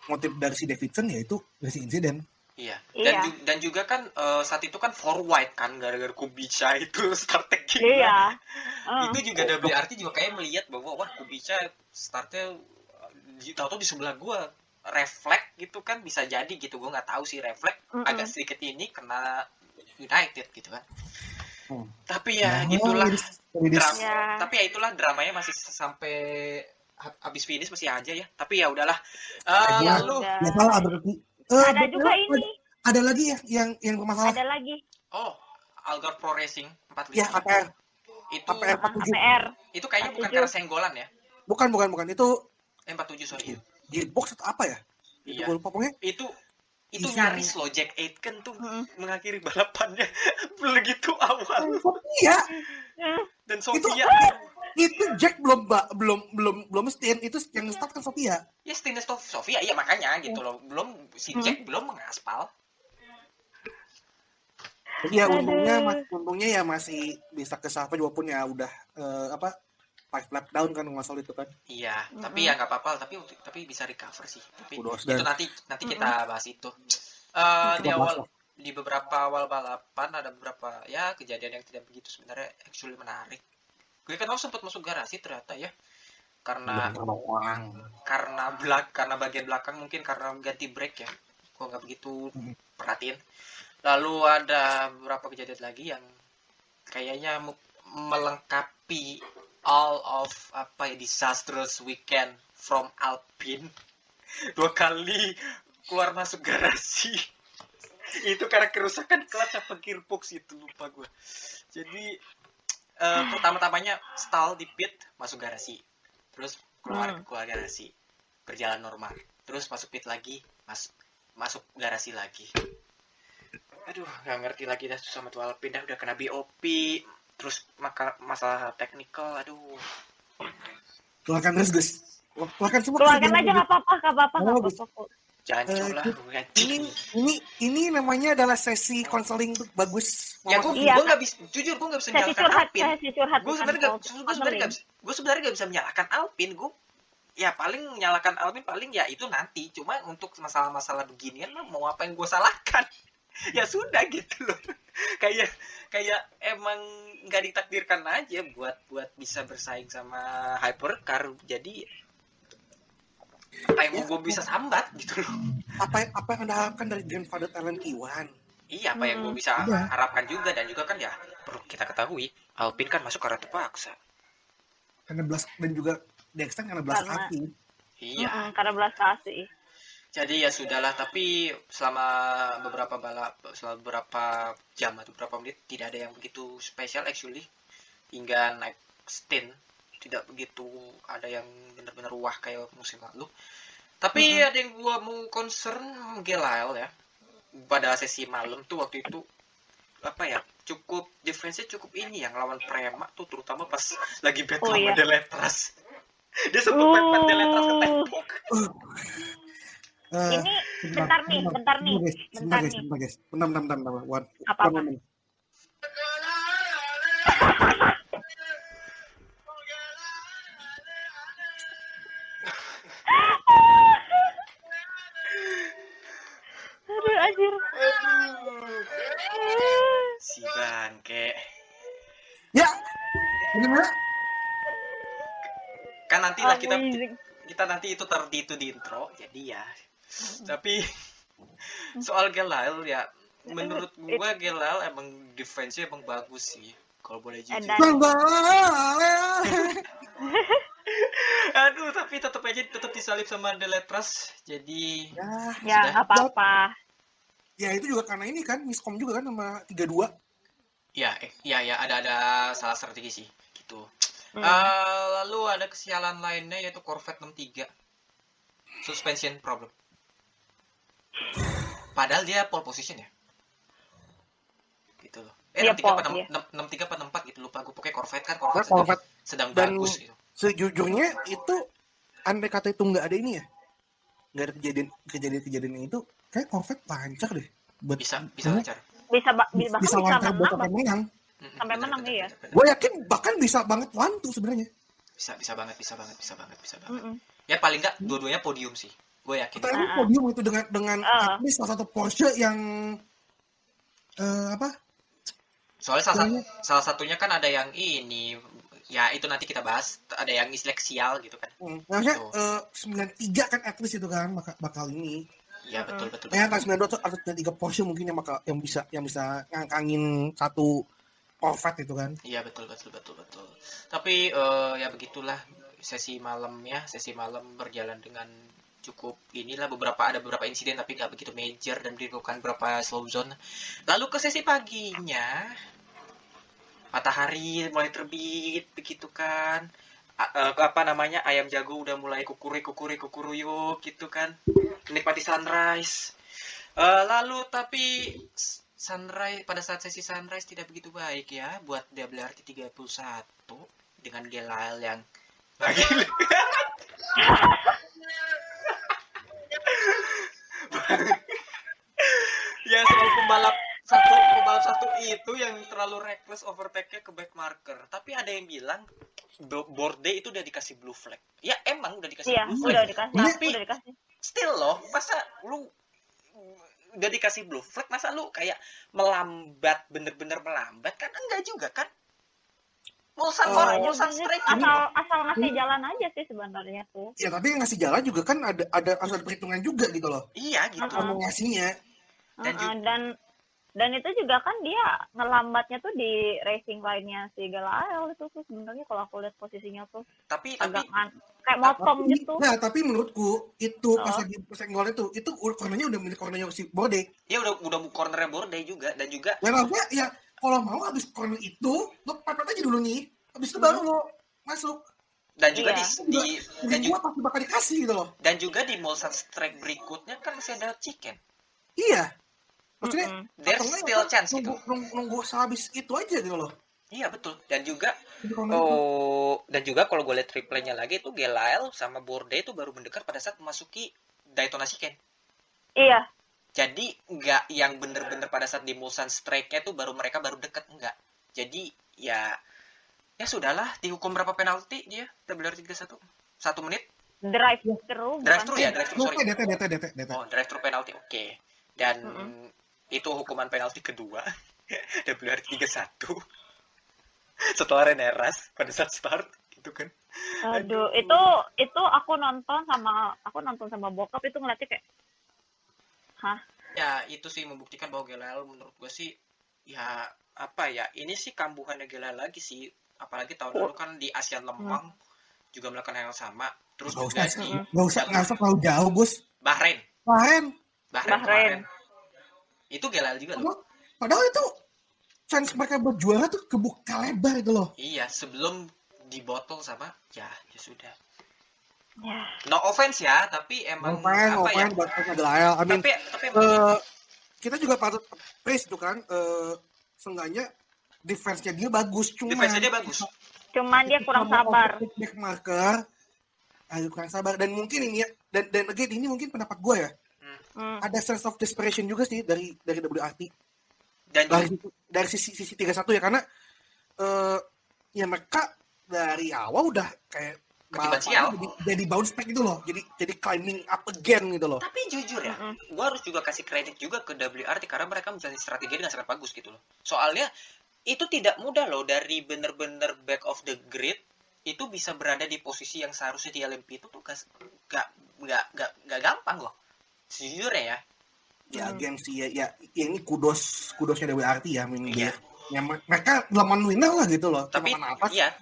motif dari si Davidson yaitu dari si insiden. iya dan, Iya. ju- dan juga kan eh, saat itu kan forward kan gara-gara Kubica itu startnya gila Iya. Heeh. itu juga WRT juga kayak melihat bahwa wah Kubica startnya di- tahu-tahu di sebelah gua refleks gitu kan bisa jadi gitu gua nggak tahu sih refleks Mm-mm. agak sedikit ini kena United gitu kan Hmm. tapi ya Nah, gitulah ladies- ladies. Dram- Ya. tapi ya itulah dramanya masih sampai ha- habis finish masih aja ya. Tapi ya udahlah. Eh, Ya, lalu. Ya salah ada lagi. Eh, ada juga ada- ini Ada lagi ya yang yang bermasalah. ada lagi oh, Algar Pro Racing 45. Ya KPR. Itu KPR. Ah, KPR itu kayaknya bukan 47. karena senggolan ya. Bukan bukan bukan itu Eh, 47 sorry. Gearbox atau apa ya? Itu Iya. gue lupa pokoknya. Itu itu Isi nyaris loh Jack Aitken tuh Mm-mm. mengakhiri balapannya begitu awal Iya, Eh, dan Itu- Sofia itu Jack belum belum belum belum stint itu yang start kan Sophia. ya Stinnes of Sofia iya makanya gitu loh belum si Hmm. Jack belum mengaspal Jadi ya untungnya mas- untungnya ya masih bisa ke siapa juga pun ya udah eh, apa five lap down kan masalah itu kan. iya Mm-mm. tapi ya nggak apa-apa tapi tapi bisa recover sih. Tapi Udah, itu dan- nanti nanti kita bahas itu. Eh, di awal di beberapa awal balapan ada beberapa ya kejadian yang tidak begitu sebenarnya actually menarik. Gue kan sempat masuk garasi ternyata ya. Karena orang. karena belak karena bagian belakang mungkin karena ganti brake ya. Gue nggak begitu perhatiin. Lalu ada beberapa kejadian lagi yang kayaknya mu- melengkapi all of apa ya disastrous weekend from Alpine. Dua kali keluar masuk garasi. Itu karena kerusakan clutch apa gearbox itu lupa gue jadi eh, pertama-tamanya stall di pit masuk garasi. Terus keluar Hmm. keluar garasi. Berjalan normal. Terus masuk pit lagi mas masuk garasi lagi. Aduh nggak ngerti lagi dah sama tuh Alpine dah udah kena BOP terus maka masalah technical aduh Keluarkan terus guys. Keluarkan semua. keluarkan aja lu. nggak apa-apa nggak apa-apa nggak Oh, apa-apa kok. jangan lah Ini ini ini namanya adalah sesi konseling tuh bagus. ya gue Iya. gue nggak bisa jujur gue nggak bisa sesi menyalahkan curhat Alpine sesi curhat gue sebenarnya nggak gue sebenarnya nggak bisa- gue sebenarnya nggak bisa menyalahkan Alpine gue ya paling menyalahkan Alpine paling ya itu nanti cuma untuk masalah-masalah beginian mah mau apa yang gue salahkan ya sudah gitu loh kayak kayak emang nggak ditakdirkan aja buat buat bisa bersaing sama hypercar jadi apa yang Ya. gue bisa sambat gitu loh Apa apa yang anda harapkan dari grandfather talent Iwan? iya apa yang gue Hmm. bisa Iya. harapkan juga dan juga kan ya perlu kita ketahui Alpine kan masuk karena terpaksa Karena belas dan juga Dexter karena belas Karena- hati. iya Mm-mm, karena belas kasih Jadi ya sudahlah, tapi selama beberapa balap, selama beberapa jam atau beberapa menit tidak ada yang begitu spesial actually. Hingga naik stint tidak begitu ada yang benar-benar wah kayak musim lalu. Tapi ada yang gua mau concern Gelael ya. Pada sesi malam tuh waktu itu apa ya cukup difference cukup ini yang lawan Prema tuh terutama pas lagi battle Oh, iya. Deletras dia sempat pepet Deletras ke Uh. tembok Eh, ini bentar nih bentar nih guys, bentar bentar guys, nih bentar guys. Bentar, bentar, bentar, bentar. One, one moment. aduh anjir si bangke Ya, gimana? kan nanti lah kita kita nanti itu taruh di itu di intro jadi ya tapi soal Gelael ya menurut gua Gelael emang defense-nya emang bagus sih kalau boleh jujur. Aduh tapi tetap aja tetap disalip sama Deletras jadi Ya, ya apa-apa. Ya itu juga karena ini kan miskom juga kan sama 32. ya eh, ya ya ada ada salah strategi sih gitu. Hmm. Eh, lalu ada kesialan lainnya yaitu Corvette 63 suspension problem padahal dia pole position ya? Gitu loh. Eh Iya, 63 apa pole, iya. 6, 63 apa 64 gitu lupa gue pokoknya Corvette kan Nah, Corvette, Corvette. sedang Dan- bagus gitu. sejujurnya itu andai kata itu nggak ada ini ya? Nggak ada kejadian kejadian kejadian itu kayak Corvette lancar deh. Buat bisa bisa Hmm. lancar. Bisa ba- bi- bahkan bisa bisa lancar buat menang sampai menang. Sampai menang, iya. gue yakin bahkan bisa banget one two sebenarnya. bisa bisa banget bisa banget bisa banget bisa banget. Mm-mm. ya paling nggak dua-duanya podium sih gue yakin kita emang Ah. podium itu dengan dengan Ah. at least salah satu Porsche yang eh, apa soalnya salah, Soalnya- salah satunya kan ada yang ini ya itu nanti kita bahas ada yang isleksial gitu kan Hmm, maksudnya Betul. eh, 93 kan at least itu kan bakal, bakal ini. ya betul betul, Ya kan 92 atau atau 93 Porsche mungkin yang bakal yang bisa yang bisa ngangkangin satu Corvette itu kan. Iya betul betul betul betul. Tapi eh, ya begitulah sesi malamnya sesi malam berjalan dengan cukup inilah beberapa ada beberapa insiden tapi nggak begitu major dan dilakukan beberapa slow zone. Lalu ke sesi paginya matahari mulai terbit begitu kan. A- eh, apa namanya ayam jago udah mulai kukuri kukuri kukuruyuk gitu kan. Menikmati sunrise. Eh, lalu tapi sunrise pada saat sesi sunrise tidak begitu baik ya buat WRT 31 dengan Gelael yang ya soal pembalap satu pembalap satu itu yang terlalu reckless overtake-nya ke back marker tapi ada yang bilang Bo- Borde itu udah dikasih blue flag. Ya emang udah dikasih Iya, blue flag. udah dikasih. Tapi- Udah dikasih. still loh masa lu udah dikasih blue flag masa lu kayak melambat bener-bener melambat kan? Enggak juga kan Mulsan Oh. orang Ya, Mulsan maksudnya straight asal asal ngasih jalan aja sih sebenarnya tuh. Ya tapi yang ngasih jalan juga kan ada ada harus ada perhitungan juga gitu loh. iya gitu. Kamu ngasihnya. Dan Heeh, ju- dan dan itu juga kan dia ngelambatnya tuh di racing line-nya si Galael itu tuh sebenarnya kalau aku lihat posisinya tuh tapi tapi agak an- kayak motong Tapi- gitu. Nah, tapi menurutku itu pas Oh. lagi persenggol itu itu cornernya udah milik cornernya si Bode. ya udah udah cornernya Borde juga dan juga aku ya kalau mau habis corner itu lo pepet aja dulu nih. Habis itu baru lo masuk. dan juga Iya. di, di dan juga pasti bakal dikasih gitu loh. dan juga di Mulsan strike berikutnya kan masih ada chicken Iya. Maksudnya Mm-mm. there's atau enggak, still chance nunggu, gitu nunggu, nunggu sehabis itu aja gitu loh. iya betul dan juga. Oh, dan juga kalau gue lihat replaynya lagi itu Gelael sama Borde itu baru mendekat pada saat memasuki Daytona Chicken. Iya, Jadi nggak yang bener-bener pada saat di Mulsan Strike-nya tuh baru mereka baru deket enggak. Jadi ya ya sudahlah dihukum berapa penalti dia WR 31 satu? Menit? Drive thru drive bukan thru ya drive thru Lo sorry DT, DT, DT, DT. oh drive thru penalti oke. Dan Mm-mm. itu hukuman penalti kedua WR 31 setelah Reneras pada saat start itu kan. Aduh, itu itu aku nonton sama aku nonton sama bokap itu ngeliatnya kayak hah? Ya itu sih membuktikan bahwa Gelael menurut gue sih ya apa ya ini sih kambuhannya Gelael lagi sih. Apalagi tahun lalu kan di ASEAN Lempang juga melakukan hal yang sama. Terus Gak juga usah, di gak usah, gak usah terlalu jauh, Gus. Bahrain. Bahrain. Bahrain, itu Gelael juga loh. Padahal, itu chance mereka buat juara tuh kebuka lebar itu loh. iya sebelum dibotol sama ya ya sudah no offense ya tapi emang Open, apa ya mereka Gelael. I mean, tapi tapi eh, kita juga patut praise tuh kan. eh seenggaknya defense-nya dia bagus. Cuma defense dia bagus cuman dia kurang sabar Back marker. Aduh, kurang sabar. Dan mungkin ini ya, dan, dan again, ini mungkin pendapat gue ya. Hmm. Ada sense of desperation juga sih dari dari WRT. dan dari dari sisi sisi 31 ya karena eh ya mereka dari awal udah kayak Ketiban balapan sial. jadi, jadi bounce back gitu loh jadi jadi climbing up again gitu loh tapi jujur ya gue harus juga kasih kredit juga ke WRT karena mereka menjalani strategi dengan sangat bagus gitu loh. Soalnya itu tidak mudah loh dari bener-bener back of the grid itu bisa berada di posisi yang seharusnya di LMP itu tuh gak gak gak gak, gak gampang loh. Sejujurnya ya. ya Hmm. again sih ya, ya, ya ini kudos kudosnya WRT ya I mean, dia- ya me- mereka delapan winner lah gitu loh Tapi apa iya,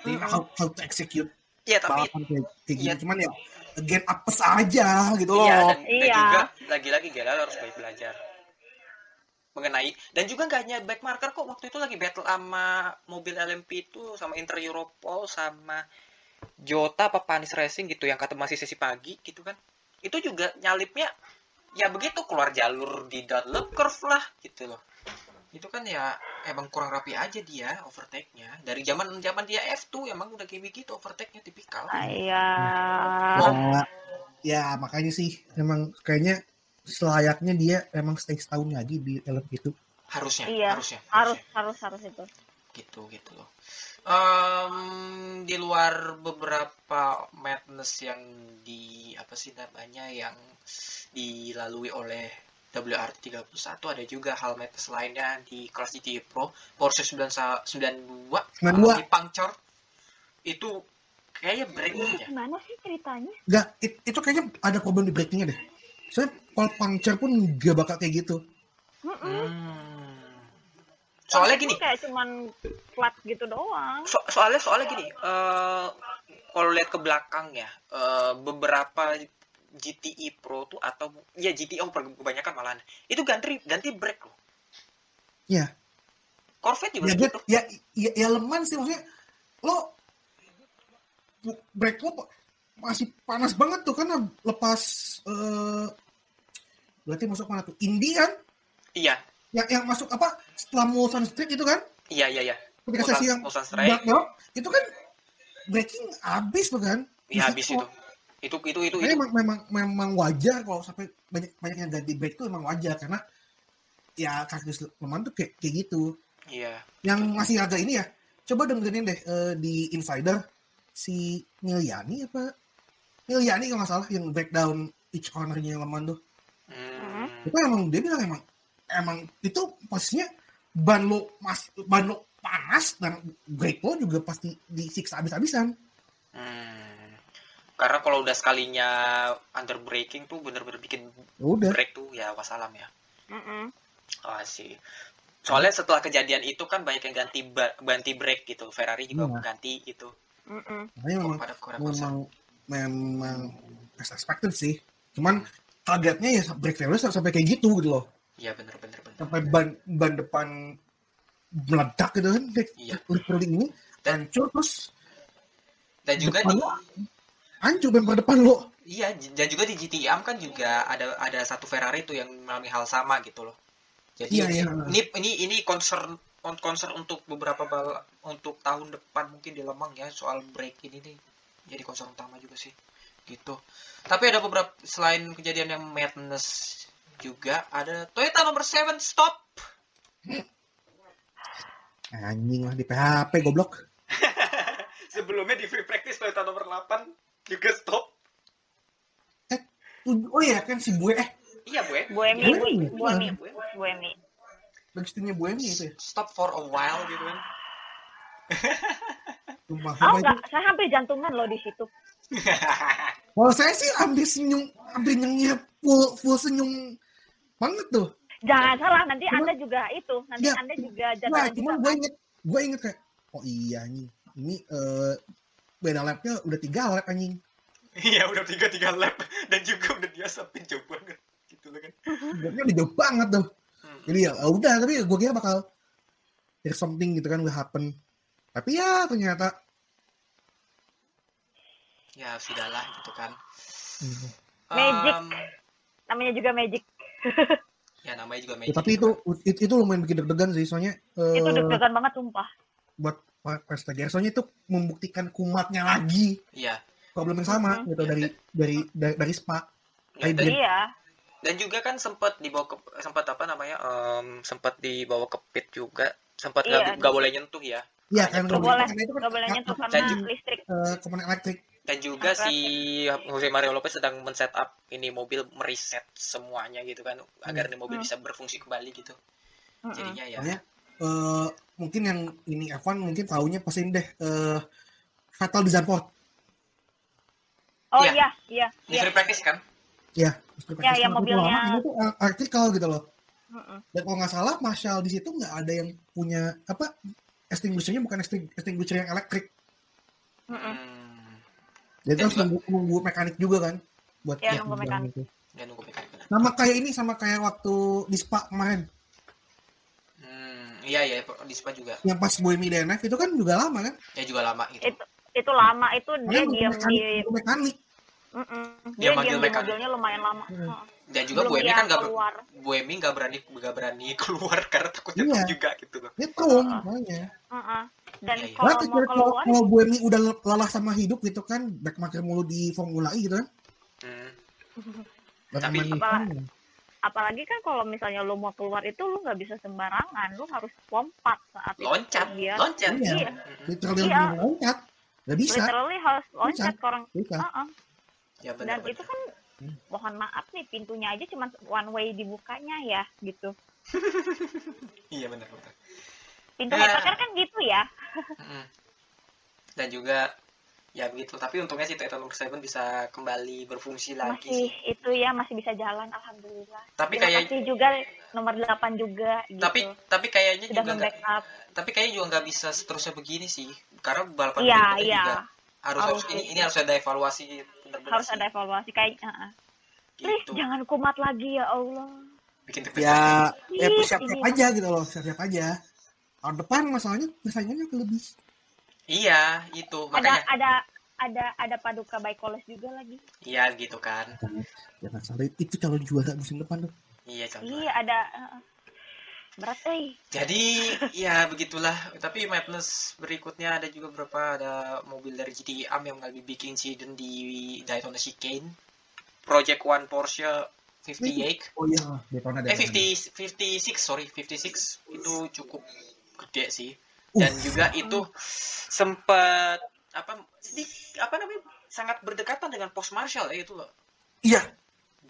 Jadi how, how to execute iya tapi balapan kayak, kayak gini Iya. cuman ya again apes aja gitu loh iya dan, dan Iya. juga lagi-lagi Gela harus banyak belajar mengenai dan juga gak hanya back marker kok waktu itu lagi battle sama mobil LMP itu sama Inter Europol sama Jota apa Panis Racing gitu yang kata masih sesi pagi gitu kan itu juga nyalipnya ya begitu keluar jalur di download curve lah gitu loh itu kan ya emang kurang rapi aja dia overtake-nya. Dari zaman zaman dia F2 emang udah kayak begitu overtake-nya tipikal. Ah, iya. Ya, ya makanya sih emang kayaknya selayaknya dia emang stay setahun lagi di LMP itu. Harusnya Iya, harusnya harus harusnya. harus harus itu. Gitu gitu loh. Em, di luar beberapa madness yang di apa sih namanya yang dilalui oleh WRT 31 ada juga hal madness lainnya di kelas GT Pro Porsche 92 92 92. di puncture itu kayaknya breaking ya gimana sih ceritanya Enggak, it- itu kayaknya ada problem di breakingnya deh. Soalnya kalau puncture pun gak bakal kayak gitu. Hmm. soalnya gini kayak cuman flat gitu doang so- soalnya soalnya gini eh kalau lihat ke belakang ya eh, beberapa GTI Pro tuh atau ya GTI oh, kebanyakan malahan itu ganti ganti brake loh. Iya. Corvette juga Ya, gitu. ya, ya, ya leman sih maksudnya. Lo brake lo masih panas banget tuh karena lepas eh berarti masuk mana tuh? Indi kan? Iya, Yang yang masuk apa? Setelah Mulsanne Street itu kan? iya, iya, iya. Ketika Mulsanne- sesi yang dark belok, itu kan braking habis tuh kan? Iya habis Maksudnya itu. Itu itu itu itu. memang, memang memang wajar kalau sampai banyak banyak yang ganti brake itu memang wajar karena ya karakteristik leman tuh kayak, kayak gitu. Iya. Yang masih agak ini ya, coba dengerin deh eh, di Insider si Miliani apa? Miliani kalau nggak salah yang breakdown each cornernya yang leman tuh. Hmm. Itu emang dia bilang emang emang itu posisinya ban lo mas ban lo panas dan brake lo juga pasti disiksa habis-habisan. Hmm. Karena kalau udah sekalinya under braking tuh bener-bener bikin Udah. brake tuh ya wassalam ya. Mm-mm. Oh sih. Soalnya setelah kejadian itu kan banyak yang ganti ganti brake gitu. Ferrari juga Iya. ganti gitu. Mm-mm. Makanya memang Pada kurang memang memang as expected sih. Cuman kagetnya ya brake failure sampai kayak gitu gitu loh. Iya bener-bener bener. Sampai ban ban depan meledak gitu kan. Iya. ini hancur terus Dan juga depan di, hancur bumper depan lo. iya dan juga di GTM kan juga ada ada satu Ferrari tuh yang mengalami hal sama gitu loh. Jadi Iya, iya. ini ini ini concern concern untuk beberapa bal untuk tahun depan mungkin di Lemang ya soal brake ini nih jadi concern utama juga sih gitu. Tapi ada beberapa selain kejadian yang madness juga ada Toyota nomor 7 stop. Anjing lah di PHP goblok. Sebelumnya di free practice Toyota nomor 8 juga stop. Oh iya kan si Bue eh Iya, Bu. ya. Buemi, Buemi, Bu- Buemi, Buemi. Buemi. bagistinya Buemi itu ya. Stop for a while gitu kan. Sumpah, Oh itu. enggak, saya hampir jantungan loh di situ. Kalau saya sih ambil senyum, ambil nyengir full full senyum banget tuh. Jangan salah, nanti Cuma- Anda juga itu, nanti Ya, Anda juga Nah, jantungan cuman juga. gue inget, gue inget kayak, oh iya nih, ini eh beda lapnya udah tiga lap anjing. Iya udah tiga tiga lap dan juga udah diasapin jauh banget gitu loh kan. Lapnya udah jauh banget tuh. Hmm. Jadi ya ya udah, tapi gue kira bakal there's something gitu kan will happen. Tapi ya ternyata Ya sudahlah gitu kan. Magic. Em, Namanya juga magic. ya namanya juga ya, magic. tapi itu, itu itu lumayan bikin deg-degan sih soalnya Itu deg-degan banget sumpah. buat Verstappen soalnya itu membuktikan kumatnya lagi Iya. problem yang sama Mhm. gitu dari dari dari, dari Spa. Ya, dan. Iya. dan juga kan sempat dibawa ke sempat apa namanya? em, sempat dibawa ke pit juga. Sempat nggak Iya. nggak boleh nyentuh ya. Iya Hanya kan Gak boleh, karena itu kan gak boleh nyentuh eh, karena Dan- listrik. eh, komponen elektrik. Dan juga Apa? si Jose Mario Lopez sedang men-setup ini mobil mereset semuanya gitu kan agar ini mobil Hmm. bisa berfungsi kembali gitu. Mm-mm. Jadinya ya. Eh, mungkin yang ini F1 mungkin taunya pasti ini deh eh Fatal di Zandvoort. Oh Iya. iya, iya, Di iya. free practice kan? Ya, Ya, yang mobilnya- Ini tuh el- electrical gitu loh. Mm-mm. Dan kalau nggak salah Marshall di situ nggak ada yang punya apa extinguishernya bukan exting- extinguisher yang elektrik. Mm-mm. Hmm. Jadi Dan harus nunggu, nunggu mekanik juga kan buat Iya, buat nunggu mekanik. itu. Ya nunggu mekanik. Sama kayak ini sama kayak waktu di Spa kemarin. Iya iya di Spa juga. Yang pas Bohemi DNF itu kan juga lama kan? Ya juga lama gitu. Itu itu lama itu dia diam mekanik, di mekanik. Mm-mm. Dia dia manggil di mekanik. mobilnya lumayan lama. Hmm. Heeh. Dan juga Belum Buemi dia kan ber- keluar. Buemi nggak berani nggak berani keluar karena takut Iya. juga gitu loh. Itu makanya. Heeh. Dan Iya, iya. kalau Nah, mau kalau, keluar, kalau Buemi udah lelah sama hidup gitu kan, backmarker mulu di Formula E gitu kan. Hmm. Tapi- aman Apa- kan. Apalagi kan kalau misalnya lu mau keluar itu lu nggak bisa sembarangan, lu harus lompat saat itu. Loncat, Dia loncat. Iya. Iya. Literally Iya. loncat. Gak bisa. literally harus loncat ke orang. Bisa. Heeh. Ya Dan benar. itu kan Hmm. mohon maaf nih pintunya aja cuma one way dibukanya ya gitu. Iya benar benar. Pintu hypercar kan gitu ya. Dan juga ya begitu. Tapi untungnya si Toyota nomor 7 bisa kembali berfungsi lagi. Masih sih. itu ya masih bisa jalan alhamdulillah. Tapi kayak juga nomor 8 juga gitu. tapi tapi kayaknya sudah juga nggak membackup. tapi kayaknya juga nggak bisa seterusnya begini sih. Karena balapan Iya, berikutnya iya. juga harus, Harus ini, ini harus ada evaluasi harus sih. ada evaluasi kayak uh, gitu. jangan kumat lagi ya Allah bikin ya ya siap-siap aja gitu loh siap-siap aja tahun depan masalahnya persaingannya lebih iya itu ada makanya. ada ada ada paduka Baikoles juga lagi. Iya gitu kan. Jangan salah. Itu calon juara musim depan tuh. Iya contoh iya ada berat eh. Jadi ya begitulah. Tapi madness berikutnya ada juga beberapa ada mobil dari GT Am yang lagi bikin insiden di Daytona Chicane Project One Porsche 58 oh iya Daytona eh 50 56 sorry 56 itu cukup gede sih dan juga itu sempat apa di, apa namanya sangat berdekatan dengan post marshal ya itu loh. Iya.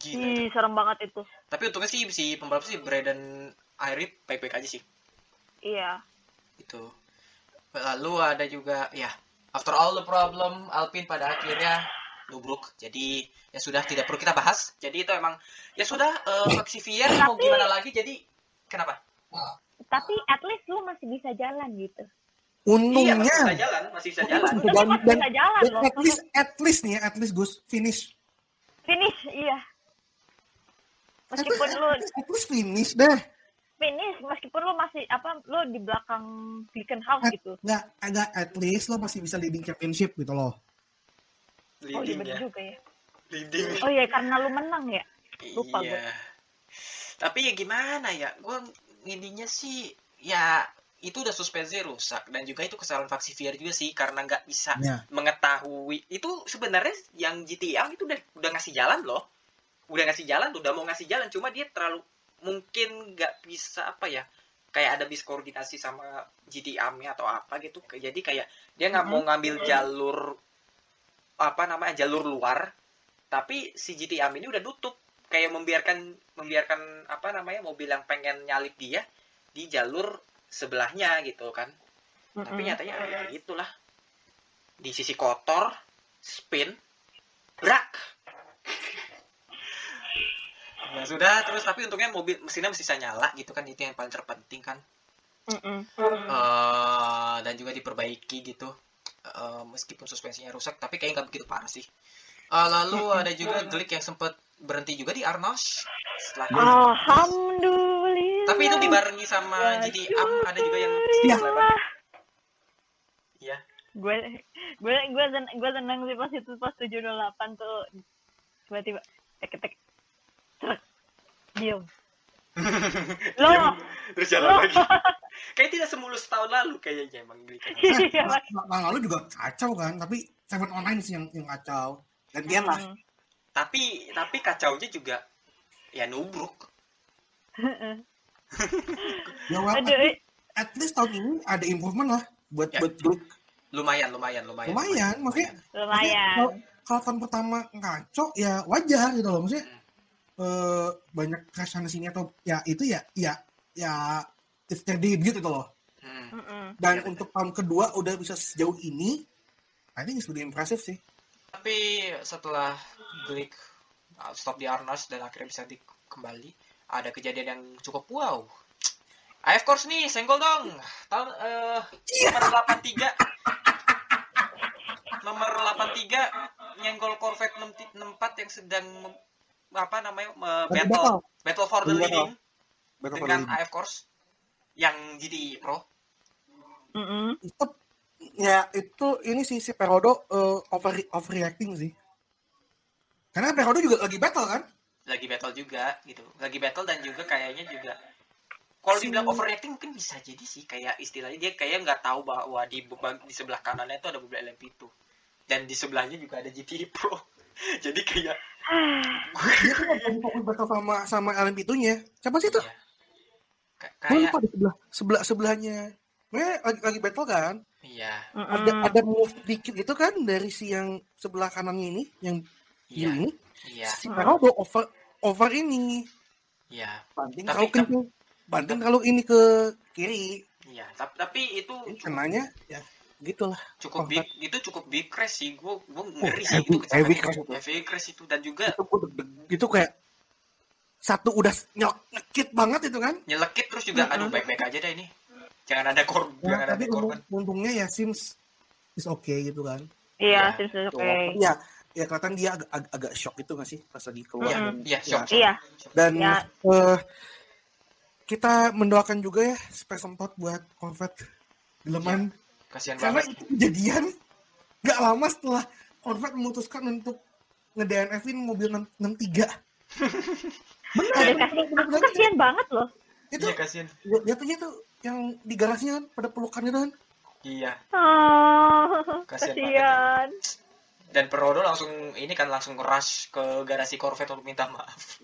Gila Ih, serem banget itu. Tapi untungnya sih si pembalap sih Braden Irip baik-baik aja sih. Iya. Itu. Lalu ada juga ya after all the problem Alpine pada akhirnya nubruk. Jadi ya sudah tidak perlu kita bahas. Jadi itu emang ya sudah uh, Xavier mau gimana lagi? Jadi kenapa tapi at least lu masih bisa jalan gitu. Iya untungnya masih bisa jalan masih bisa jalan. Bisa Untungnya jalan, masih dan- bisa jalan dan loh. at least at least nih at least Gus finish. Finish iya. At meskipun least, lu at least finish deh. Finish meskipun lu masih apa lu di belakang House At- gitu. nggak agak at least lo masih bisa leading championship gitu loh. Oh iya leading bener ya juga ya. Leading. Oh iya karena lu menang ya. Lupa iya. tapi ya gimana ya gue intinya sih ya itu udah suspensi rusak. Dan juga itu kesalahan Vaxivier juga sih karena nggak bisa ya. mengetahui. Itu sebenarnya yang GTM itu udah udah ngasih jalan loh. Udah ngasih jalan udah mau ngasih jalan. Cuma dia terlalu mungkin nggak bisa apa ya kayak ada miskoordinasi sama GTM-nya atau apa gitu. Jadi kayak dia nggak mau ngambil jalur apa namanya jalur luar. Tapi si GTM ini udah tutup kayak membiarkan membiarkan apa namanya mobil yang pengen nyalip dia di jalur sebelahnya gitu kan. Tapi Mm-mm. nyatanya ya gitulah. Di sisi kotor spin brak. Ya sudah terus tapi untungnya mobil mesinnya masih bisa nyala gitu kan itu yang paling terpenting kan. Eh, dan juga diperbaiki gitu. Eh, meskipun suspensinya rusak tapi kayaknya nggak begitu parah sih. Eh, lalu ada juga Glick yang sempat berhenti juga di Arnos setelah Alhamdulillah. tapi itu dibarengi sama GT Am ada juga yang Iya. iya gue gue gue sen gue seneng sih pas itu pas tujuh delapan tuh tiba-tiba tek tek truk diem lo terus jalan lagi kayak tidak semulus tahun lalu kayaknya emang Iya, Nah, tahun lalu juga kacau kan tapi seven online sih yang yang kacau dan dia lah Hmm. Tapi tapi kacaunya juga ya nubruk. Ya well, aduh eh. at least tahun ini ada improvement lah buat Ya. buat Glick. lumayan lumayan lumayan. Lumayan maksudnya lumayan. kalau, kalau tahun pertama ngaco ya wajar gitu loh. Maksudnya eh, banyak crash sana sini atau ya itu ya ya ya it's their debut gitu loh. Hmm. Dan Iya, untuk tahun kedua udah bisa sejauh ini I think it's really impressive sih tapi setelah Glick uh, stop di Arnos dan akhirnya bisa di kembali ada kejadian yang cukup wow. AF Course nih senggol dong. Tahun eh nomor 83 nomor 83 nyenggol Corvette 64 yang sedang apa namanya Lagi battle battle. for the leading Battle for dengan. AF Course yang GT Pro Mm-mm. itu ya itu ini sih si Perodo eh, over overreacting sih. Karena Perodo juga lagi battle kan? Lagi battle juga gitu. Lagi battle dan juga kayaknya juga kalau Si- dibilang overreacting mungkin bisa jadi sih. Kayak istilahnya dia kayak nggak tahu bahwa di di sebelah kanannya itu ada mobil LMP2 dan di sebelahnya juga ada GT Pro. Jadi kayak dia tuh lagi fokus battle sama sama LMP nya siapa sih itu? Ya, gue kayak lupa di sebelah sebelah sebelahnya. Mereka lagi, lagi battle kan iya. Ada ada move dikit gitu kan dari si yang sebelah kanannya ini yang iya ini? iya. Si Perodo over over ini. Iya. Banting Tapi- kalau kenceng. Banting kalau ini ke kiri. Iya tapi, tapi itu kenanya ya gitulah. cukup Oh, big itu cukup big crash sih. Gue gue ngeri sih heavy- itu heavy itu. crash itu. heavy crash itu. Dan juga itu itu kayak satu udah nyok nyekit banget itu kan? Nyelekit terus juga aduh baik-baik aja dah ini jangan ada korban Ya, jangan ada tapi korban untung, untungnya ya Sims is okay gitu kan Iya, Iya, Simpsons tuh. oke. Iya, ya kelihatan dia agak, agak, agak shock itu nggak sih pas lagi keluar. Iya, dan- iya, ya. shock. Iya. Dan Ya. eh, kita mendoakan juga ya space sempat buat Corvette Deleman. Kasihan Karena banget. itu kejadian nggak lama setelah Corvette memutuskan untuk nge-DNF-in mobil 63. Udah kasih, aku kasihan banget loh. Itu Iya, kasihan. jatuhnya tuh yang di garasinya kan pada pelukan itu kan. Iya. Oh, Kasihan kasihan. Dan Perodo langsung ini kan langsung rush ke garasi Corvette untuk minta maaf.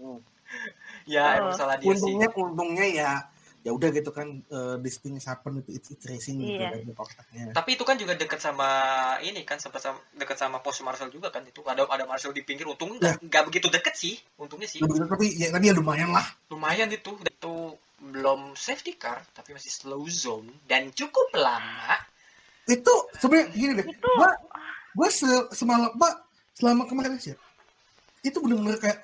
ya, Oh. emang salah dia sih. Untungnya untungnya ya ya udah gitu kan uh, this thing happen itu it's, it's racing gitu Iya. kan faktornya. Tapi itu kan juga dekat sama ini kan sempat sama, dekat sama pos Marshall juga kan itu ada ada Marshall di pinggir untungnya nggak nggak begitu deket sih untungnya sih Nah, begitu, tapi ya tapi ya lumayan lah. lumayan itu itu belum safety car tapi masih slow zone dan cukup lama Itu sebenarnya gini deh. Itu Gua gua se semalam Pak selama kemarin sih. Itu benar-benar kayak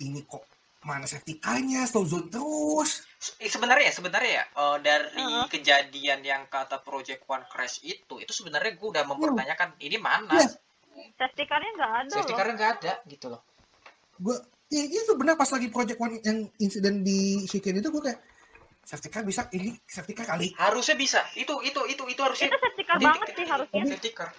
ini kok mana safety car-nya slow zone terus. Eh, sebenarnya ya sebenarnya ya eh, dari Heeh. kejadian yang kata Project One crash itu itu sebenarnya gue udah mempertanyakan ini mana Iya. safety car-nya nggak ada safety loh. car nggak ada gitu loh Gua ya itu benar pas lagi project one yang insiden di chicane itu gua kayak safety car bisa ini safety car kali. harusnya bisa itu itu itu itu harusnya Itu safety car banget sih harusnya. safety car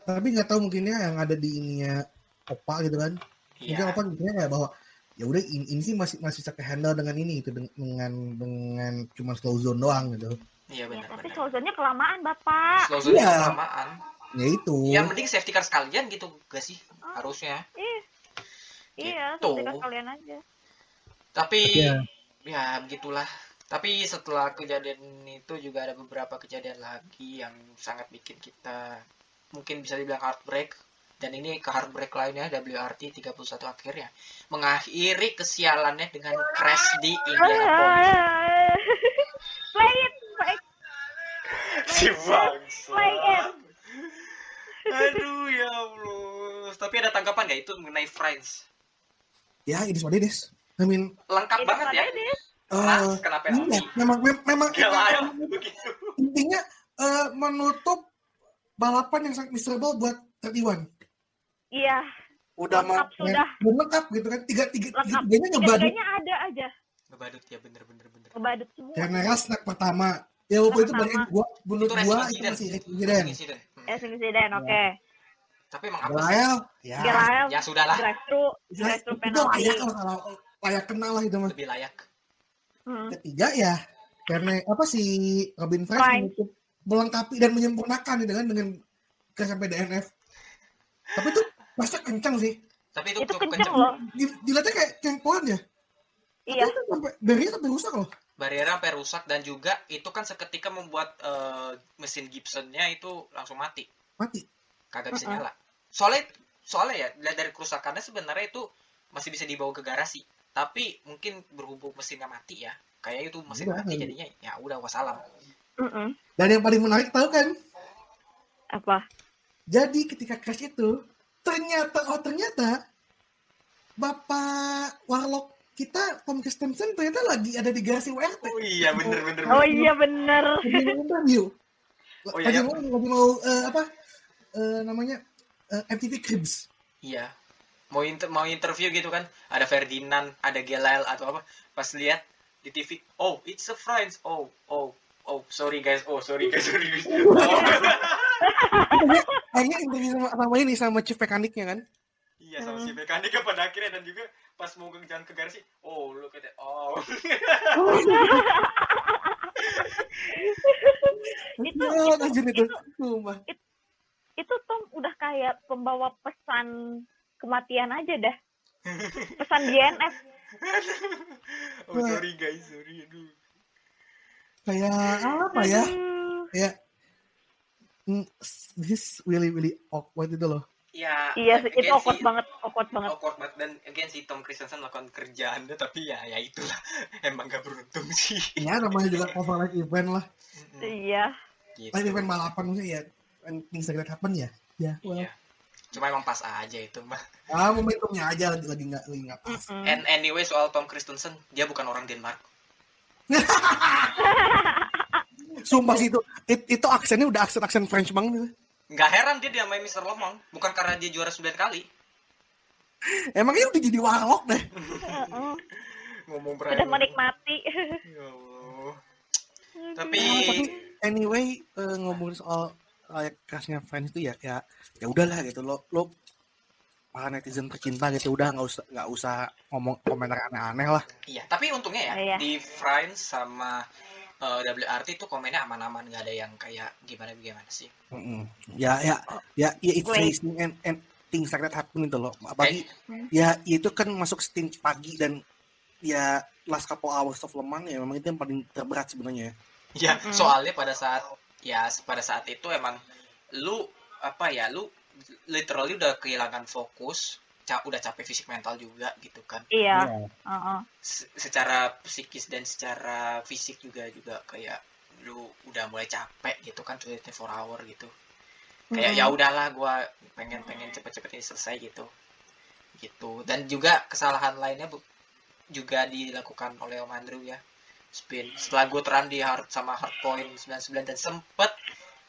Tapi nggak tahu mungkinnya yang ada di ininya Opa gitu kan. Mungkin Iya. Opa mikirnya kayak bahwa ya udah ini, ini sih masih masih bisa handle dengan ini itu dengan dengan cuma slow zone doang gitu. iya Ya, benar tapi benar slow-nya kelamaan, Bapak. slow zone Iya. kelamaan Ya itu. ya mending safety car sekalian gitu gak sih harusnya Ih. Iya, Gitu. safety car kalian aja. tapi Iya. ya begitulah tapi setelah kejadian itu juga ada beberapa kejadian lagi yang sangat bikin kita mungkin bisa dibilang heartbreak dan ini ke heartbreak lainnya WRT 31 akhirnya mengakhiri kesialannya dengan crash di Indianapolis play it, play it. si bangsa Play it. aduh ya Allah tapi ada tanggapan nggak itu mengenai Friends Ya ini what it is. I mean, lengkap banget ya deh. Eh, Keras, kena penalti iya, memang mem- memang ya begitu intinya eh, menutup balapan yang sangat miserable buat 31. Iya, Udah Lengkap mah- sudah. udah lengkap gitu kan. Tiga tiga tiga tiganya ngebadut. tiga-tiganya ada aja. ngebadut ya bener bener bener Ngebadut semua. Karena snack pertama. Ya walaupun itu bagi gua menurut gua itu masih. Eh, insiden, oke. tapi emang apa sih ya. Gerael, ya drive thru, Ya, drive thru itu penalti. layak lah kalau layak kenal lah itu mah. lebih layak Hmm. Ketiga ya karena apa sih Robin Frank. menutup melengkapi dan menyempurnakan dengan ke sampai DNF. Tapi itu pasti kencang sih. tapi itu, Itu cukup kenceng kenceng loh. Di- Dilihatnya kayak cengpoan ya. Iya. Tapi itu sampai dari sampai rusak loh. barrier sampai rusak dan juga itu kan seketika membuat eh, mesin Gibsonnya itu langsung mati Mati. kagak bisa Uh-uh. nyala soalnya soalnya ya lihat dari kerusakannya sebenarnya itu masih bisa dibawa ke garasi tapi mungkin berhubung mesinnya mati ya kayak itu mesin Udah. mati jadinya ya udah wassalam Mm-mm. Dan yang paling menarik tahu kan? Apa? Jadi ketika crash itu ternyata oh ternyata Bapak Warlock kita Tom Christensen ternyata lagi ada di garasi WRT. oh iya bener bener Oh iya bener. Lagi interview. Oh, iya, lagi iya. mau lagi mau eh, apa? eh, namanya eh, MTV Cribs. iya mau inter mau interview gitu kan. Ada Ferdinand ada Gelael atau apa. Pas lihat di TV oh it's a friends. Oh oh oh sorry guys. Oh sorry guys sorry guys. Oh. Akhirnya interview sama, sama ini sama chief mekaniknya kan. Iya sama si mekanik pada akhirnya. Dan juga pas mau jalan ke garasi, oh lu kata oh. Itu, itu, itu. itu, itu Tom udah kayak pembawa pesan kematian aja dah. Pesan DNF. oh sorry guys sorry aduh Kayak apa ya? Mm, this is really really awkward itu loh. ya Iya, itu awkward sih, banget, awkward banget. awkward banget dan again si Tom Christensen melakukan kerjaannya tapi ya ya itulah emang gak beruntung sih Ya namanya juga cover live event lah. Iya. gitu. Live event balapan maksudnya ya. And things like that happen ya. Ya. well. Iya. Cuma emang pas aja itu mah Ah momentumnya aja lagi lagi nggak lagi nggak pas. Mm-mm. and anyway soal Tom Christensen dia bukan orang Denmark Sumpah sih itu it- itu aksennya udah aksen aksen French banget. gitu. nggak heran dia dia main Mr. Lemong bukan karena dia juara 9 kali Emangnya udah jadi warlock deh. Heeh. ngomong Sudah menikmati. Ya Allah. tapi anyway eh, ngomongin soal layak kerasnya fans itu ya ya ya udahlah gitu lo lo para netizen tercinta gitu udah nggak usah nggak usah ngomong komentar aneh-aneh lah iya tapi untungnya ya Iya. di Friends sama eh, WRT itu komennya aman-aman nggak ada yang kayak gimana gimana sih Mm-mm. ya ya ya ya it's racing and, and things like that happen gitu loh apalagi Hmm. ya itu kan masuk stint pagi dan ya last couple hours of lemang ya memang itu yang paling terberat sebenarnya ya. ya Mm-mm. soalnya pada saat ya pada saat itu emang lu apa ya lu literally udah kehilangan fokus ca- udah capek fisik mental juga gitu kan Iya. Ya. Heeh. Se- secara psikis dan secara fisik juga juga kayak lu udah mulai capek gitu kan 24 hour gitu kayak Mm-mm. ya udahlah gua pengen pengen cepet-cepet ini selesai gitu gitu dan juga kesalahan lainnya bu- juga dilakukan oleh Om Andrew ya spin setelah gue teran di hard sama hard point 99 dan sempet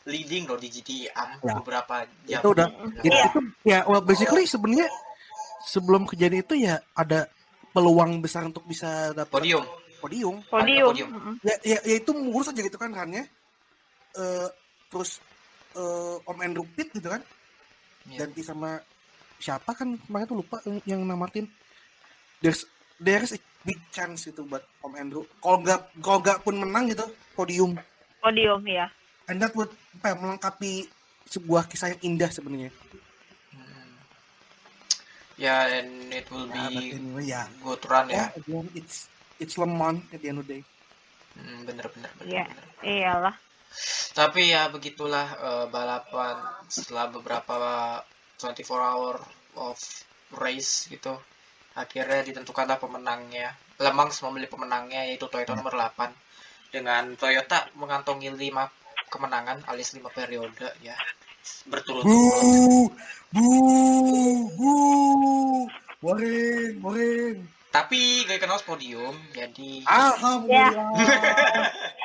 leading loh di GTM Ya. beberapa jam itu udah Mm-mm. itu, Iya. itu ya well basically sebenarnya sebelum kejadian itu ya ada peluang besar untuk bisa dapat podium podium Podium. podium. Ya, ya, ya itu mulus aja gitu kan rannya Eh terus eh, Om Andrew Pitt gitu kan Ya. ganti sama siapa kan kemarin tuh lupa yang, yang namatin there's there's a big chance itu buat Om Andrew kalau nggak kalau nggak pun menang gitu podium Podium ya. and that would apa ya, melengkapi sebuah kisah yang indah sebenarnya Hmm. ya and it will but be anyway, ya good run ya ya again it's it's lemon at the end of the day Hmm, bener bener bener, Iya. bener. Iyalah. tapi ya begitulah eh, balapan setelah beberapa 24 hour of race gitu akhirnya ditentukanlah pemenangnya Lemang memilih pemenangnya yaitu Toyota nomor 8 dengan Toyota mengantongi 5 kemenangan alias 5 periode ya berturut-turut bu bu bu boring boring tapi gak kenal podium jadi alhamdulillah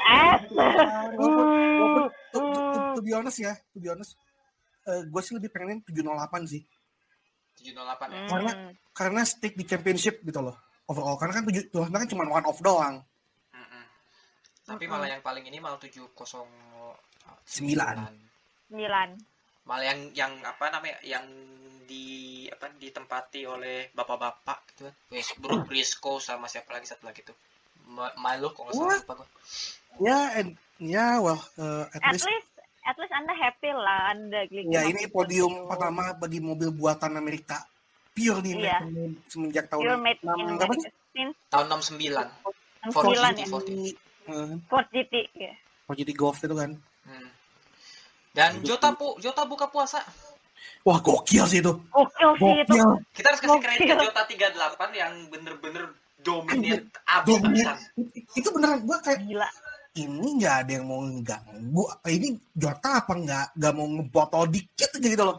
Eh. to, to, to, to be honest ya to be honest gue sih lebih pengen 708 sih 708 ya Karena- Hmm. karena stick di championship gitu loh overall karena kan 708 kan cuma one off doang Mm-mm. tapi malah yang paling ini malah 709 Sembilan. Sembilan. malah yang yang apa namanya yang di apa ditempati oleh bapak-bapak gitu kan Westbrook, Briscoe sama siapa lagi satu lagi tuh Ma- Milo kalau salah lupa gua. ya and ya well uh, at At least least at least Anda happy lah Anda gitu. ya ini podium pertama bagi mobil buatan Amerika pure nih Iya. Mac- semenjak tahun You're made enam- in berapa sih? since tahun 69 Ford sembilan GT, ya. Ford. Ford GT ya. Ford GT Golf itu kan hmm. dan Jota pu Jota buka puasa wah gokil sih itu Gokil sih itu. kita harus kasih kredit ke. Jota 38 yang bener-bener dominate abis-abisan itu beneran gua kayak Gila. Ini nggak ada yang mau ganggu apa ini Jota apa nggak nggak mau ngebotol dikit aja gitu loh.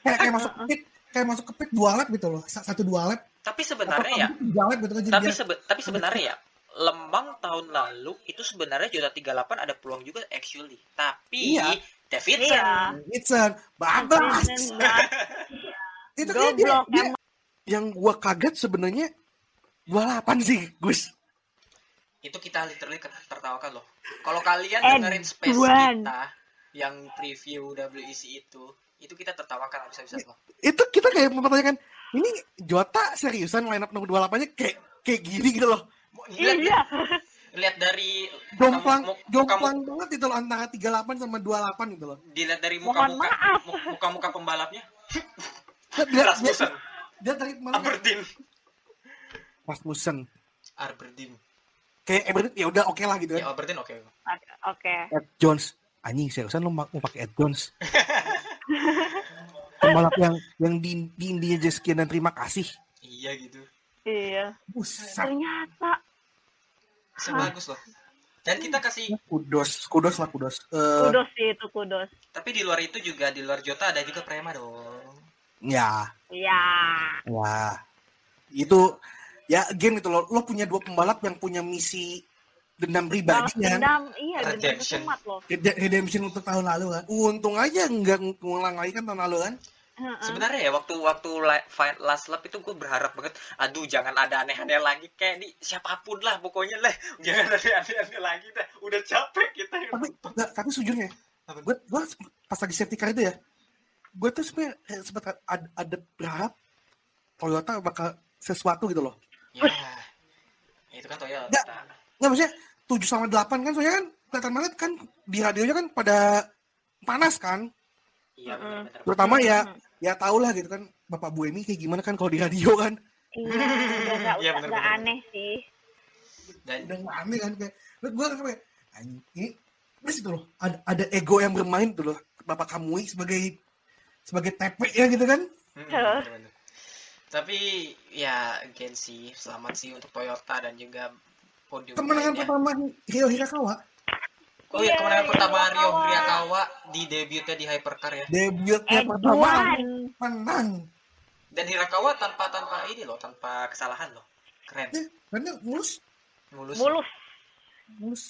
Kayak kayak masuk pit kayak masuk ke pit dua lap gitu loh Sa- satu dua lap. Tapi sebenarnya ya. lap gitu kan tapi dia- sebe- tapi sebenarnya ya Lemang tahun lalu itu sebenarnya Jota 38 ada peluang juga actually tapi Iya. Davidson. Iya. Davidson bablas itu kayak dia, dia yang gua kaget sebenarnya 28 sih Gus itu kita literally tertawakan loh. Kalau kalian Eh, dengerin space Duan. kita yang preview WEC itu, itu kita tertawakan habis-habisan loh. itu kita kayak mempertanyakan ini Jota seriusan line up nomor 28 nya kayak kayak gini gitu loh Lihat, Iya. lihat dari jomplang muka- muka- jomplang banget itu loh antara 38 sama 28 gitu loh dilihat dari muka-muka muka-muka pembalapnya. dia, dia, dia, Rasmussen, dia dari mana Aberdeen, Rasmussen Aberdeen. Kayak Everton ya udah oke lah gitu Ya kan Aberdeen oke. Oke. Ed Jones anjing seriusan lo mau pakai Ed Jones pembalap yang yang di, di India aja sekian dan terima kasih Iya gitu. Iya. Buset. Ternyata Sebagus loh. Dan kita kasih kudos kudos lah kudos Eh, kudos sih itu kudos. tapi di luar itu juga di luar Jota ada juga Prema dong. ya Ya. Wah, itu ya again itu lo, lo punya dua pembalap yang punya misi dendam pribadi kan? dendam. Iya dendam Redemption. kesumat loh. Rede- redemption untuk tahun lalu kan? Untung aja nggak ngulang lagi kan tahun lalu kan? Heeh. Sebenarnya ya waktu waktu fight last lap itu gue berharap banget, aduh jangan ada aneh-aneh lagi. Kayak di siapa pun lah pokoknya lah, jangan ada aneh-aneh lagi dah. Udah capek kita. tapi nggak, tapi sejujurnya gue gue pas lagi safety car itu ya gue tuh sebenarnya sempat ada, ada berharap Toyota bakal sesuatu gitu loh Ya, itu kan Toyota. Nggak. nggak maksudnya 7 sama 8 kan soalnya kan kelihatan banget kan di radionya kan pada panas kan Iya benar-benar. terutama ya ya tau lah gitu kan bapak Bu Emi kayak gimana kan kalau di radio kan iya nggak Iya, nggak bener, aneh sih Dan udah nggak aneh kan kayak gue kan kayak anjing ini terus itu loh ada, ada ego yang bermain tuh loh bapak Kamui sebagai sebagai TP ya gitu kan Hmm. Tapi ya again sih selamat sih untuk Toyota dan juga podium kemenangan lainnya. pertama Hiro Hirakawa Oh iya Iya, kemenangan Rio pertama Rio Hirakawa. Di debutnya di Hypercar ya. debutnya pertama Edwan menang Dan Hirakawa tanpa tanpa ini loh, tanpa kesalahan loh. Keren. Eh, karena mulus Mulus. mulus mulus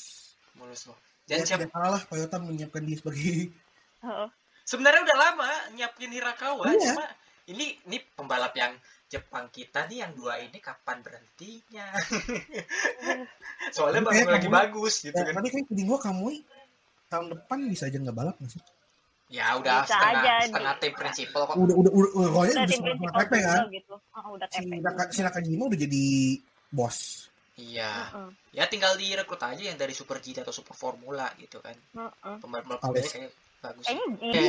Mulus loh. dan Dan siap, tidak salah Toyota menyiapkan dia sebagai Heeh. sebenarnya udah lama nyiapin Hirakawa, Iya. cuma ini ini pembalap yang Jepang kita nih yang dua ini kapan berhentinya? Soalnya baru kayak lagi kamu- bagus gitu ya, kan. tapi kayak feeling gue kamu tahun depan bisa aja nggak balap nggak sih Ya udah Bisa setengah aja, setengah tim prinsipal kok. udah udah udah udah, udah, udah udah tim sama prinsipal TP kan juga gitu Heeh, udah si TP Naka, si Nakajima udah jadi bos Iya. Heeh. Ya tinggal direkrut aja yang dari Super GT atau Super Formula gitu kan. Heeh. Pembalap Ales. kayak bagus. kayaknya Oke.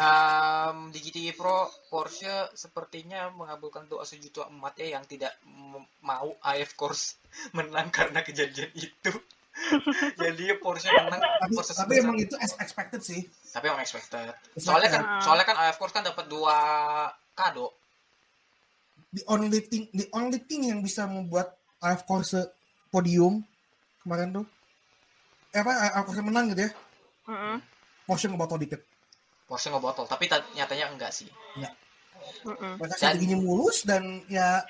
Um, di GTI Pro Porsche sepertinya mengabulkan doa sejuta umat ya yang tidak mau AF Course menang karena kejadian itu. Jadi Porsche menang tapi, Porsche tapi emang itu as expected sih tapi emang expected. Soalnya kan soalnya kan AF Course kan dapat dua kado. the only thing the only thing yang bisa membuat AF Corse podium kemarin tuh eh apa AF Corse menang gitu ya Heeh. Porsche ngebotol dikit Porsche ngebotol, tapi ta- nyatanya enggak sih. Heeh. mereka Dan- strateginya mulus dan ya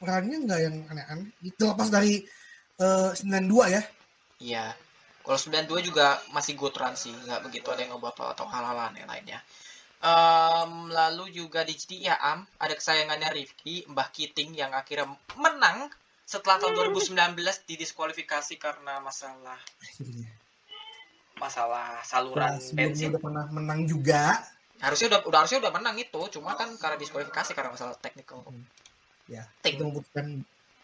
perannya nggak yang aneh-aneh itu lepas dari eh, 92 ya Iya. Kalau 92 juga masih good run sih, nggak begitu ada yang ngebotol atau hal-hal yang lainnya. Em, lalu juga di GTI ya, Am, ada kesayangannya Rifki, Mbah Kiting yang akhirnya menang setelah tahun 2019 didiskualifikasi karena masalah akhirnya masalah saluran Nah, bensin. udah pernah menang juga Harusnya udah udah harusnya udah menang itu, cuma kan karena diskualifikasi karena masalah technical. ya Ting. itu membuktikan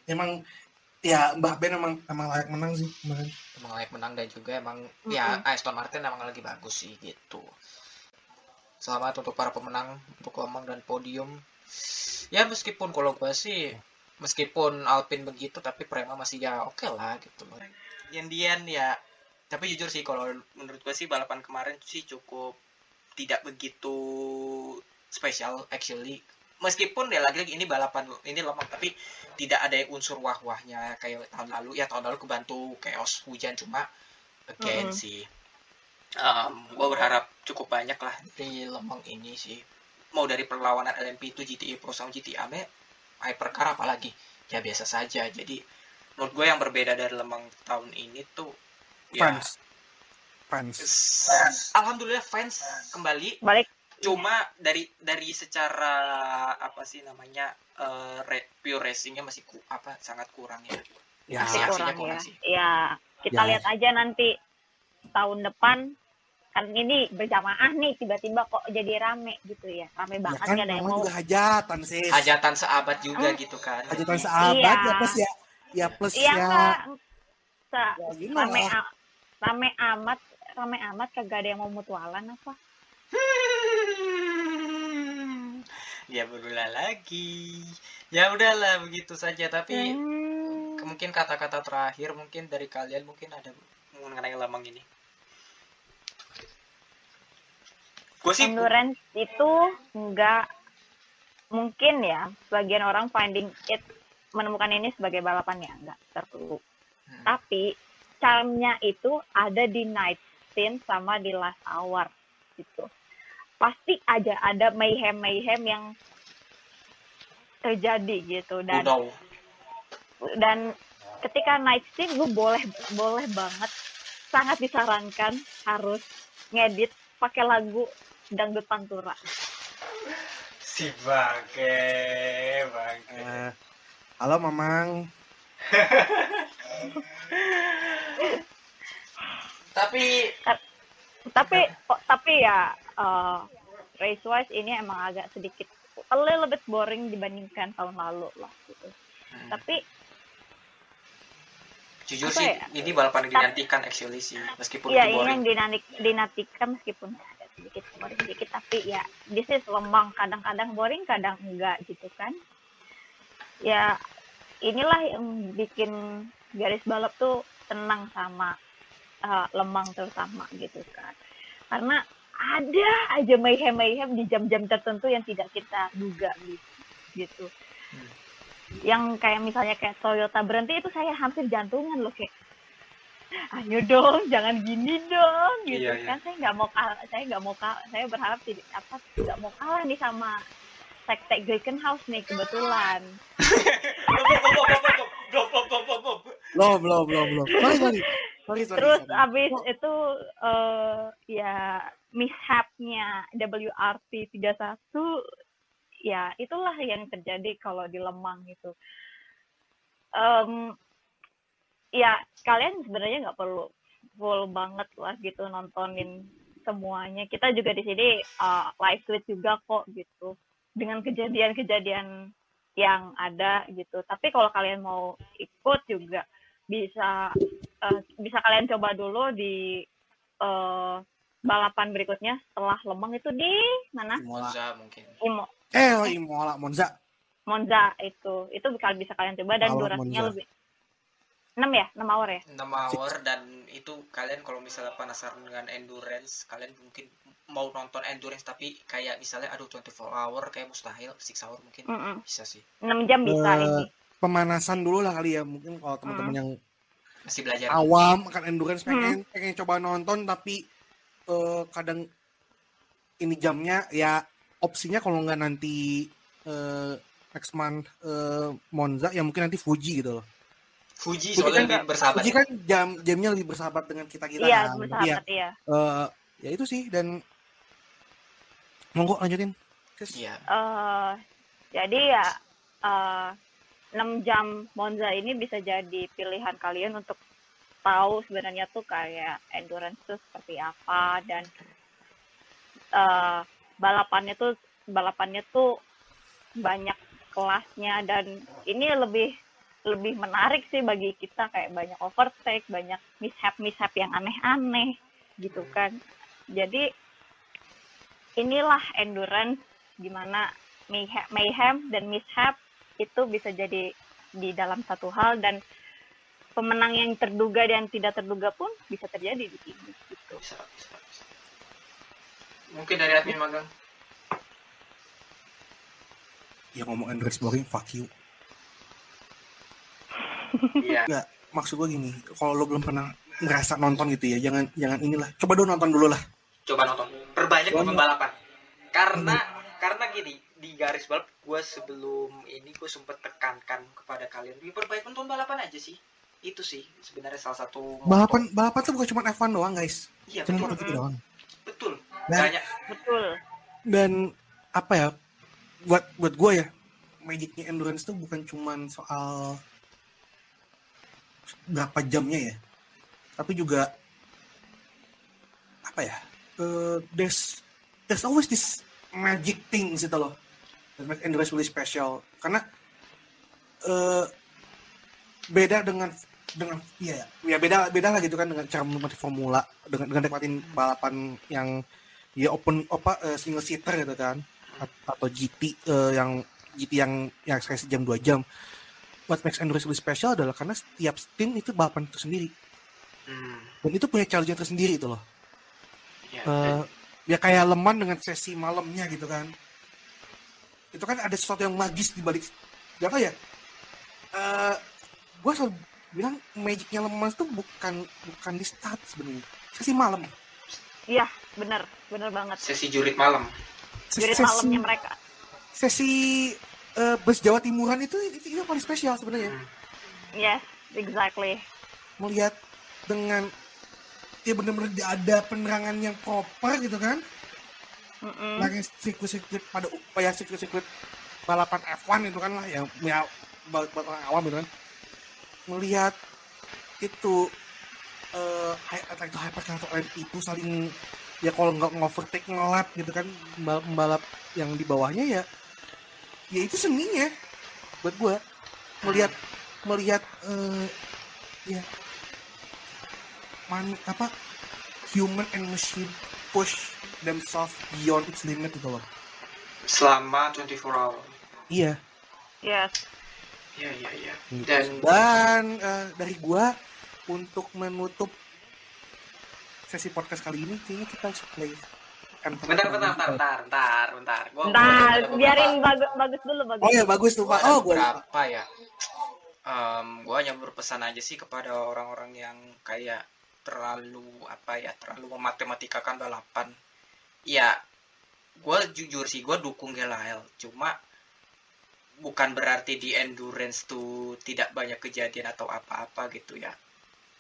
emang ya Mbah Ben emang emang layak menang sih kemarin Emang layak menang dan juga emang ya Aston Martin emang lagi bagus sih gitu. Selamat untuk para pemenang untuk Lemang dan podium. Ya meskipun kalau gue sih meskipun Alpine begitu tapi Prema masih ya oke lah gitu loh. Dian-dian ya tapi jujur sih kalau menurut gue sih balapan kemarin sih cukup tidak begitu spesial actually. Meskipun ya lagi-lagi ini balapan ini lemah tapi tidak ada yang unsur wah-wahnya kayak tahun lalu. Ya tahun lalu kebantu chaos hujan cuma again Mhm. sih gue berharap cukup banyak lah di Lemang ini sih. Mau dari perlawanan LMP itu GTI Pro sama GTI AME Hypercar apalagi? Ya biasa saja. Jadi menurut gue yang berbeda dari Lemang tahun ini tuh ya. Fans. Fans. S- alhamdulillah fans kembali. Balik. Cuma dari dari secara apa sih namanya eh, re- pure racingnya masih ku, apa sangat kurang ya. Ya. Masih kurang kurang ya. sih. ya kita Ya. lihat aja nanti tahun depan. Kan ini berjamaah nih tiba-tiba kok jadi rame gitu ya. Rame ya banget kan gak ada yang mau juga hajatan sih hajatan seabad juga Hmm. gitu kan. Hajatan sahabat Iya. ya plus ya. Ya plus iya ya. Enggak Se- ya gimana? rame rame amat rame amat kagak ada yang mau mutualan apa? Ya berulah lagi. Ya udahlah begitu saja. Tapi Hmm. mungkin kata-kata terakhir mungkin dari kalian mungkin ada mengenai lemang ini. Gue sih endurance itu enggak mungkin ya. Sebagian orang finding it menemukan ini sebagai balapan ya. Enggak terlalu Hmm. tapi charmnya itu ada di night scene sama di last hour gitu pasti aja ada mayhem mayhem yang terjadi gitu dan Udah. dan ketika night shift gue boleh boleh banget sangat disarankan harus ngedit pakai lagu dangdut pantura Si bangke, bangke. Eh, halo Mamang. Tapi tapi oh, tapi ya uh, race wise ini emang agak sedikit a little bit boring dibandingkan tahun lalu lah gitu. Hmm, tapi jujur sih ya? ini balapan yang dinantikan actually sih meskipun ya itu ini yang dinanik, dinantikan meskipun ada sedikit boring sedikit tapi ya this is lemang. Kadang-kadang boring kadang enggak gitu kan. Ya inilah yang bikin garis balap tuh tenang sama uh, lemang terutama gitu kan karena ada aja mayhem-mayhem di jam-jam tertentu yang tidak kita duga gitu gitu Hmm. yang kayak misalnya kayak Toyota berhenti itu saya hampir jantungan loh kayak ayo dong jangan gini dong gitu Iya, iya. kan saya nggak mau kalah saya nggak mau kalah saya berharap tidak apa nggak mau kalah nih sama sekte House nih kebetulan Belum, belum, belum, belum. Sorry, sorry. Sorry, sorry. terus sorry. abis itu eh ya mishapnya WRT 31 ya itulah yang terjadi kalau di Lemang itu Em, ya kalian sebenarnya nggak perlu full banget lah gitu nontonin semuanya kita juga di sini eh, live tweet juga kok gitu dengan kejadian-kejadian yang ada gitu tapi kalau kalian mau ikut juga bisa eh, bisa kalian coba dulu di eh, balapan berikutnya setelah Lemang itu di mana Imola. Monza mungkin. Imo, Eh, oh, Imola, Monza. Monza itu itu bakal bisa kalian coba dan Balap durasinya Monza. lebih 6 ya 6 hour ya 6 hour dan itu kalian kalau misalnya penasaran dengan endurance kalian mungkin mau nonton endurance tapi kayak misalnya aduh 24 hour kayak mustahil 6 hour mungkin Mm-mm. bisa sih 6 jam bisa Eh, ini Pemanasan dulu lah kali ya. Mungkin kalau teman-teman yang masih belajar awam akan endurance pengen pengen coba nonton tapi eh, kadang ini jamnya ya opsinya kalau nggak nanti eh, next month eh, Monza ya mungkin nanti Fuji gitu loh. Fuji Fuji soalnya kan- lebih bersahabat Fuji kan jam jamnya lebih bersahabat dengan kita kita iya kan. Ya, bersahabat iya eh, ya itu sih dan monggo lanjutin. Iya Eh, jadi ya eh, 6 jam Monza ini bisa jadi pilihan kalian untuk tahu sebenarnya tuh kayak endurance tuh seperti apa dan eh, balapannya tuh balapannya tuh banyak kelasnya dan ini lebih lebih menarik sih bagi kita kayak banyak overtake banyak mishap mishap yang aneh-aneh gitu kan. Jadi inilah endurance gimana mayhe- mayhem dan mishap itu bisa jadi di dalam satu hal dan pemenang yang terduga dan tidak terduga pun bisa terjadi di sini gitu. bisa, bisa, bisa. mungkin dari admin magang Ya ngomong endurance boring fuck you. iya Enggak, maksud gue gini, kalau lo belum pernah ngerasa nonton gitu ya, jangan jangan inilah. Coba dulu nonton dulu lah. coba nonton perbanyak nonton balapan karena karena gini di garis balap gue sebelum ini gue sempet tekankan kepada kalian lebih perbanyak nonton balapan aja sih itu sih sebenarnya salah satu moto. Balapan balapan tuh bukan cuma F1 doang, guys. iya Cuma betul gitu doang. betul Dan- banyak Betul. Dan apa ya? Buat buat gue ya, magicnya endurance tuh bukan cuma soal berapa jamnya ya, tapi juga apa ya? eh, there's there's always this magic things itu loh that make endurance really special. Karena eh beda dengan dengan iya ya beda beda lah gitu kan dengan cara menikmati formula. Dengan dengan nikmatin balapan yang ya open apa eh, single seater gitu kan. A- atau GT eh, yang GT yang yang sekali sejam dua jam. What makes endurance really special adalah karena setiap tim itu balapan itu sendiri hmm, dan itu punya challenge tersendiri itu loh. Iya. Eh, ya kayak leman dengan sesi malamnya gitu kan itu kan ada sesuatu yang magis di balik tau ya eh gue selalu bilang magicnya leman itu bukan bukan di start sebenarnya sesi malam Iya, bener, bener banget. sesi jurit malam Jurit sesi, malamnya mereka. sesi eh, bus Jawa Timuran itu itu, itu yang paling spesial sebenarnya Hmm. Yes, exactly. melihat dengan ya benar-benar dia ada penerangan yang proper gitu kan Mm-mm. lagi sirkuit-sirkuit pada upaya sirkuit-sirkuit balapan F1 itu kan lah yang ya buat buat orang awam gitu kan melihat itu eh atau itu hypercar atau lap itu saling ya kalau nggak ngovertake ngelap gitu kan mbal- pembalap yang di bawahnya ya ya itu seninya buat gua melihat melihat eh ya man apa human and machine push themselves beyond its limit gitu loh Selama 24 hour. iya Yes. Iya, iya, iya. Gitu. Dan Dan eh, dari gua untuk menutup sesi podcast kali ini kayaknya kita harus play bentar, bentar, bentar, bentar, bentar, bentar. Gua, Ntar, gua ada beberapa- biarin bagus bagus dulu bagus. Oh ya bagus tuh Pak. Oh gua lupa. beberapa ya. Em, gua hanya berpesan aja sih kepada orang-orang yang kayak terlalu apa ya, terlalu mematematikakan balapan. Ya, gua jujur sih, gua dukung Gelael. Cuma bukan berarti di endurance tuh tidak banyak kejadian atau apa-apa gitu ya.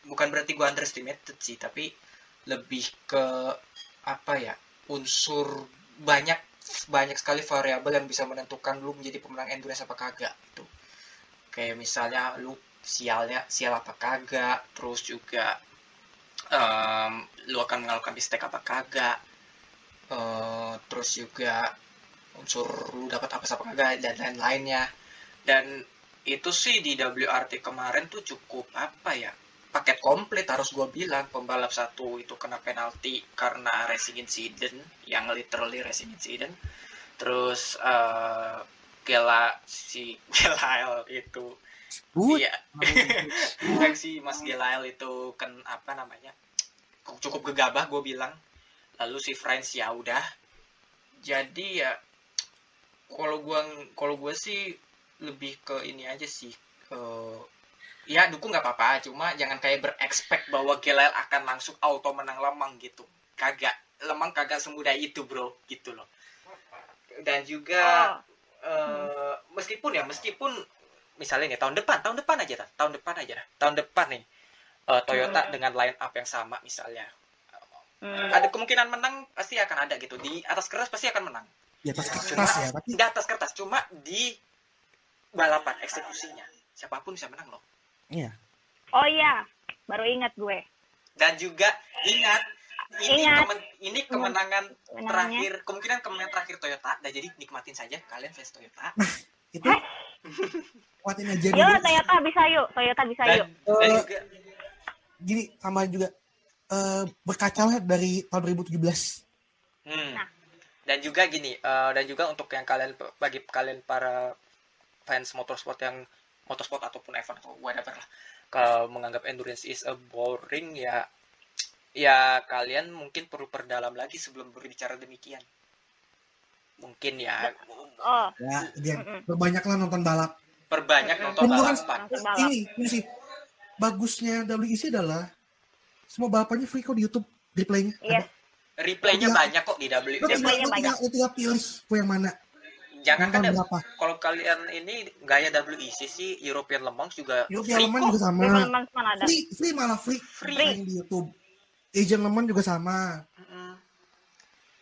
Bukan berarti gua underestimated sih, tapi lebih ke apa ya unsur banyak banyak sekali variabel yang bisa menentukan lu menjadi pemenang endurance apa kagak gitu kayak misalnya lu sialnya sial apa kagak terus juga em, lu akan mengalahkan mistake apa kagak Eh, terus juga unsur lu dapat apa apa kagak dan lain-lainnya. Dan itu sih di WRT kemarin tuh cukup apa ya paket komplit harus gue bilang. Pembalap satu itu kena penalti karena racing incident yang literally racing incident. Terus eh Gela si Gelael itu. Iya. Si Mas Gelael itu kan apa namanya cukup gegabah gue bilang lalu si Friends ya udah. Jadi ya kalau gua kalau gue sih lebih ke ini aja sih eh, ya dukung nggak apa-apa cuma jangan kayak berekspek bahwa Gelael akan langsung auto menang Lemang gitu. Kagak Lemang kagak semudah itu bro gitu loh. Dan juga Oh, eh, meskipun ya meskipun misalnya nih tahun depan tahun depan aja dah tahun depan aja. Dah tahun depan nih eh, Toyota Hmm. dengan line up yang sama misalnya hmm. ada kemungkinan menang pasti akan ada gitu di atas kertas pasti akan menang Di atas cuma kertas ya, tapi di atas kertas cuma di balapan eksekusinya siapa pun bisa menang loh iya. Oh iya, baru ingat gue. dan juga ingat ini Ingat. kemen- ini kemenangan Menangnya. terakhir kemungkinan kemenangan terakhir Toyota dan jadi nikmatin saja kalian fans Toyota Itu kuatin aja Yuk. Toyota bisa yuk, Toyota bisa dan, yuk. dan Eh, juga Gini tambahan juga eh berkacalah dari tahun 2017. Hmm. Nah. Dan juga gini, eh, dan juga untuk yang kalian bagi kalian para fans motorsport yang motorsport ataupun F1 atau whatever lah, kalau menganggap endurance is a boring ya, ya kalian mungkin perlu perdalam lagi sebelum berbicara demikian. Mungkin ya Oh, Ya, dia Mm-mm. berbanyaklah nonton balap. perbanyak nonton Dan balapan. balap. Ini, ini sih bagusnya WEC adalah semua balapannya free kok di YouTube replaynya. Yes. Replaynya Iya. banyak kok di W. Tinggal, Replaynya lo tinggal, lo tinggal pilih mau yang mana. Jangan kan kalau kalian ini gaya WEC sih European Le Mans juga European free Le Mans kok. juga sama. Teman-teman mana ada? Free, free malah free. Free. Main di YouTube. Asian Le Mans juga sama.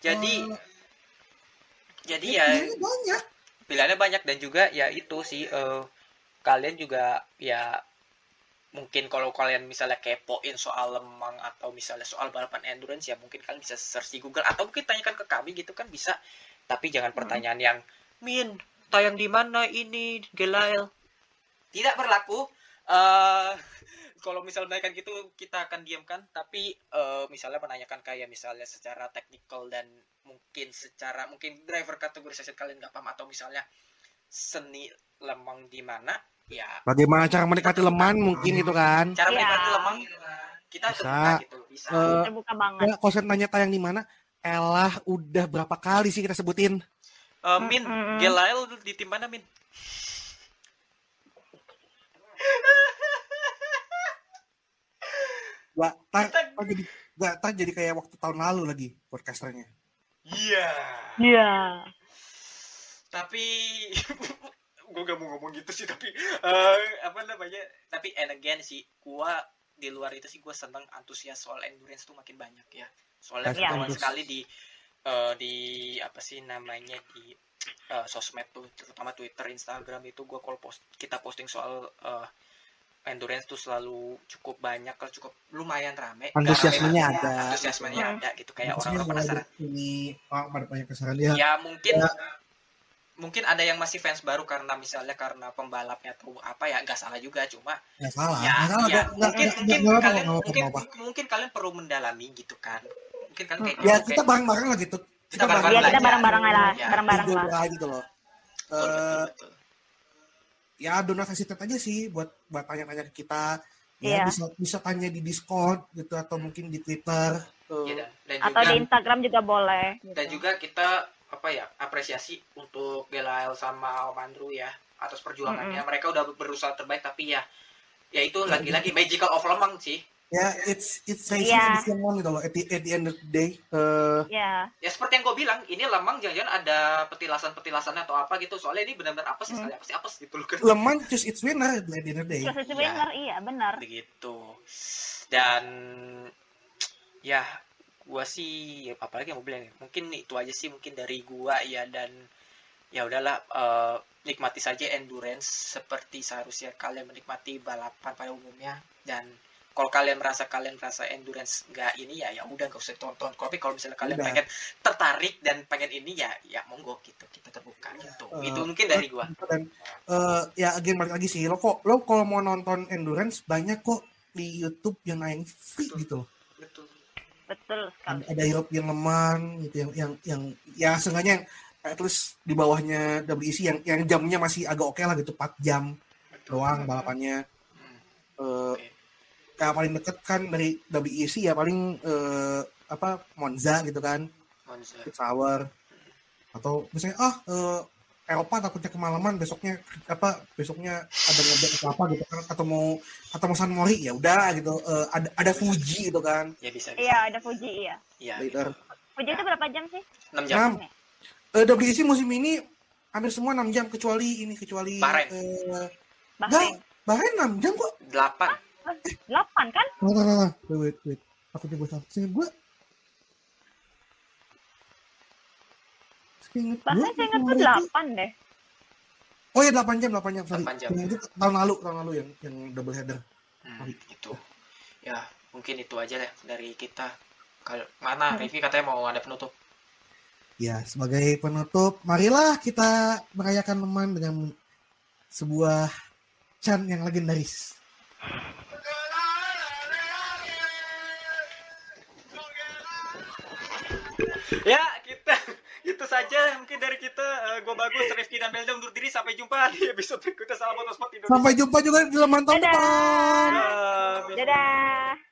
Jadi Eh, jadi ya, ya pilihannya banyak. pilihannya banyak dan juga ya itu sih eh, kalian juga ya mungkin kalau kalian misalnya kepoin soal lemang atau misalnya soal balapan endurance ya mungkin kalian bisa search di Google. Atau mungkin tanyakan ke kami gitu kan bisa. Tapi jangan pertanyaan yang min tayang di mana ini Gelael? Tidak berlaku. Eh kalau misalnya menanyakan gitu kita akan diamkan tapi eh, misalnya menanyakan kayak misalnya secara teknikal dan mungkin secara mungkin driver kategorisasi kalian nggak paham. Atau misalnya seni lemang di mana ya Bagaimana cara menikmati leman mungkin itu kan. cara Iya. menikmati lemang kita Bisa. terbuka gitu bisa Eh, Terbuka banget. Ya, saya tanya tayang di mana, Elah udah berapa kali sih kita sebutin? Eh, min Mm-mm. Gelael di tim mana min Gak, tar, Kita- tar jadi, gak, tar jadi kayak waktu tahun lalu lagi podcasternya. iya Iya. tapi gue gak mau ngomong gitu sih tapi eh, apa namanya tapi and again sih gue di luar itu sih gue seneng antusias soal endurance tuh makin banyak ya soalnya Iya. banyak sekali di eh, di apa sih namanya di eh, sosmed tuh terutama Twitter Instagram itu gue kalau post kita posting soal eh, endurance tuh selalu cukup banyak kalau cukup lumayan rame Antusiasmenya rame ada. antusiasmenya Hmm. ada gitu kayak orang-orang penasaran ini oh, pada banyak kesaran dia ya mungkin Ya. Mungkin ada yang masih fans baru karena misalnya karena pembalapnya tuh apa ya nggak salah juga cuma nggak salah ya, salah ya mungkin mungkin kalian mungkin mungkin kalian perlu mendalami gitu kan mungkin kan kayak ya gitu, kita kayak- bareng-bareng lah gitu Kita bareng-bareng Iya kita belajar. bareng-bareng lah, Ya. bareng-bareng lah. lah gitu loh betul, betul, Eh, betul. ya don't hesitate aja sih buat buat tanya-tanya ke kita Iya. ya bisa bisa tanya di Discord gitu atau mungkin di Twitter Ya, dan, dan Atau juga di Instagram juga boleh. gitu. dan juga kita apa ya apresiasi untuk Belael sama Om Andrew ya atas perjuangannya. Mereka udah berusaha terbaik tapi ya ya itu lagi-lagi magical of Lemang sih. Ya it's it's racing Iya. is one gitu loh at the, at the end of the day Eh, Ya, ya seperti yang gue bilang ini lemang jangan-jangan ada petilasan-petilasannya atau apa gitu soalnya ini benar-benar apa sih Hmm. sekali apa sih apa sih gitu loh kan. Lemang choose its winner at the end of the day. Proses Iya. winner iya benar. begitu. Dan ya gua sih ya, apalagi yang mau bilang ya, mungkin itu aja sih mungkin dari gua ya dan ya udahlah eh, nikmati saja endurance seperti seharusnya kalian menikmati balapan pada umumnya. Dan kalau kalian merasa kalian merasa endurance nggak ini ya ya udah nggak usah tonton tapi kalau misalnya kalian Udah. pengen tertarik dan pengen ini ya ya monggo gitu kita terbuka gitu. Eh, itu mungkin dari gua. dan eh, ya again balik lagi sih lo kok lo kalau mau nonton endurance banyak kok di YouTube yang naik free gitu betul Betul sekali. ada, European Leman gitu yang yang yang ya seenggaknya yang at least di bawahnya WEC yang yang jamnya masih agak oke lah gitu 4 jam betul doang balapannya Hmm, Eh, oke. ya paling deket kan dari WEC ya paling eh, apa Monza gitu kan Monza. Hour atau misalnya ah eh, Eropa takutnya kemalaman besoknya apa besoknya ada ngebet atau apa gitu kan atau mau atau mau San Mori ya udah gitu Eh, ada ada Fuji gitu kan ya bisa bisa Iya ada Fuji iya. Iya, later Fuji itu berapa jam sih? 6 jam. Enam. Eh, WEC musim ini hampir semua 6 jam kecuali ini kecuali Bahrain. eh, Bahrain. Bahrain 6 jam kok 8. Delapan kan? Tunggu, tunggu, tunggu. wait wait wait aku coba salah seingat gue saya ingat tuh delapan deh. oh ya 8 jam 8 jam sorry 8 jam. Yang itu tahun lalu tahun lalu yang yang double header Hmm, itu. Ya, mungkin itu aja deh dari kita. Kalau mana Hmm. Rivi katanya mau ada penutup. Ya, sebagai penutup, marilah kita merayakan teman dengan sebuah Chan yang legendaris. Ya, itu saja mungkin dari kita. gue bagus, Rifki dan Belda undur diri. Sampai jumpa di episode berikutnya. Salam Motorsport Indonesia. Sampai jumpa juga di lemah tahun depan. Dadah. Dadah.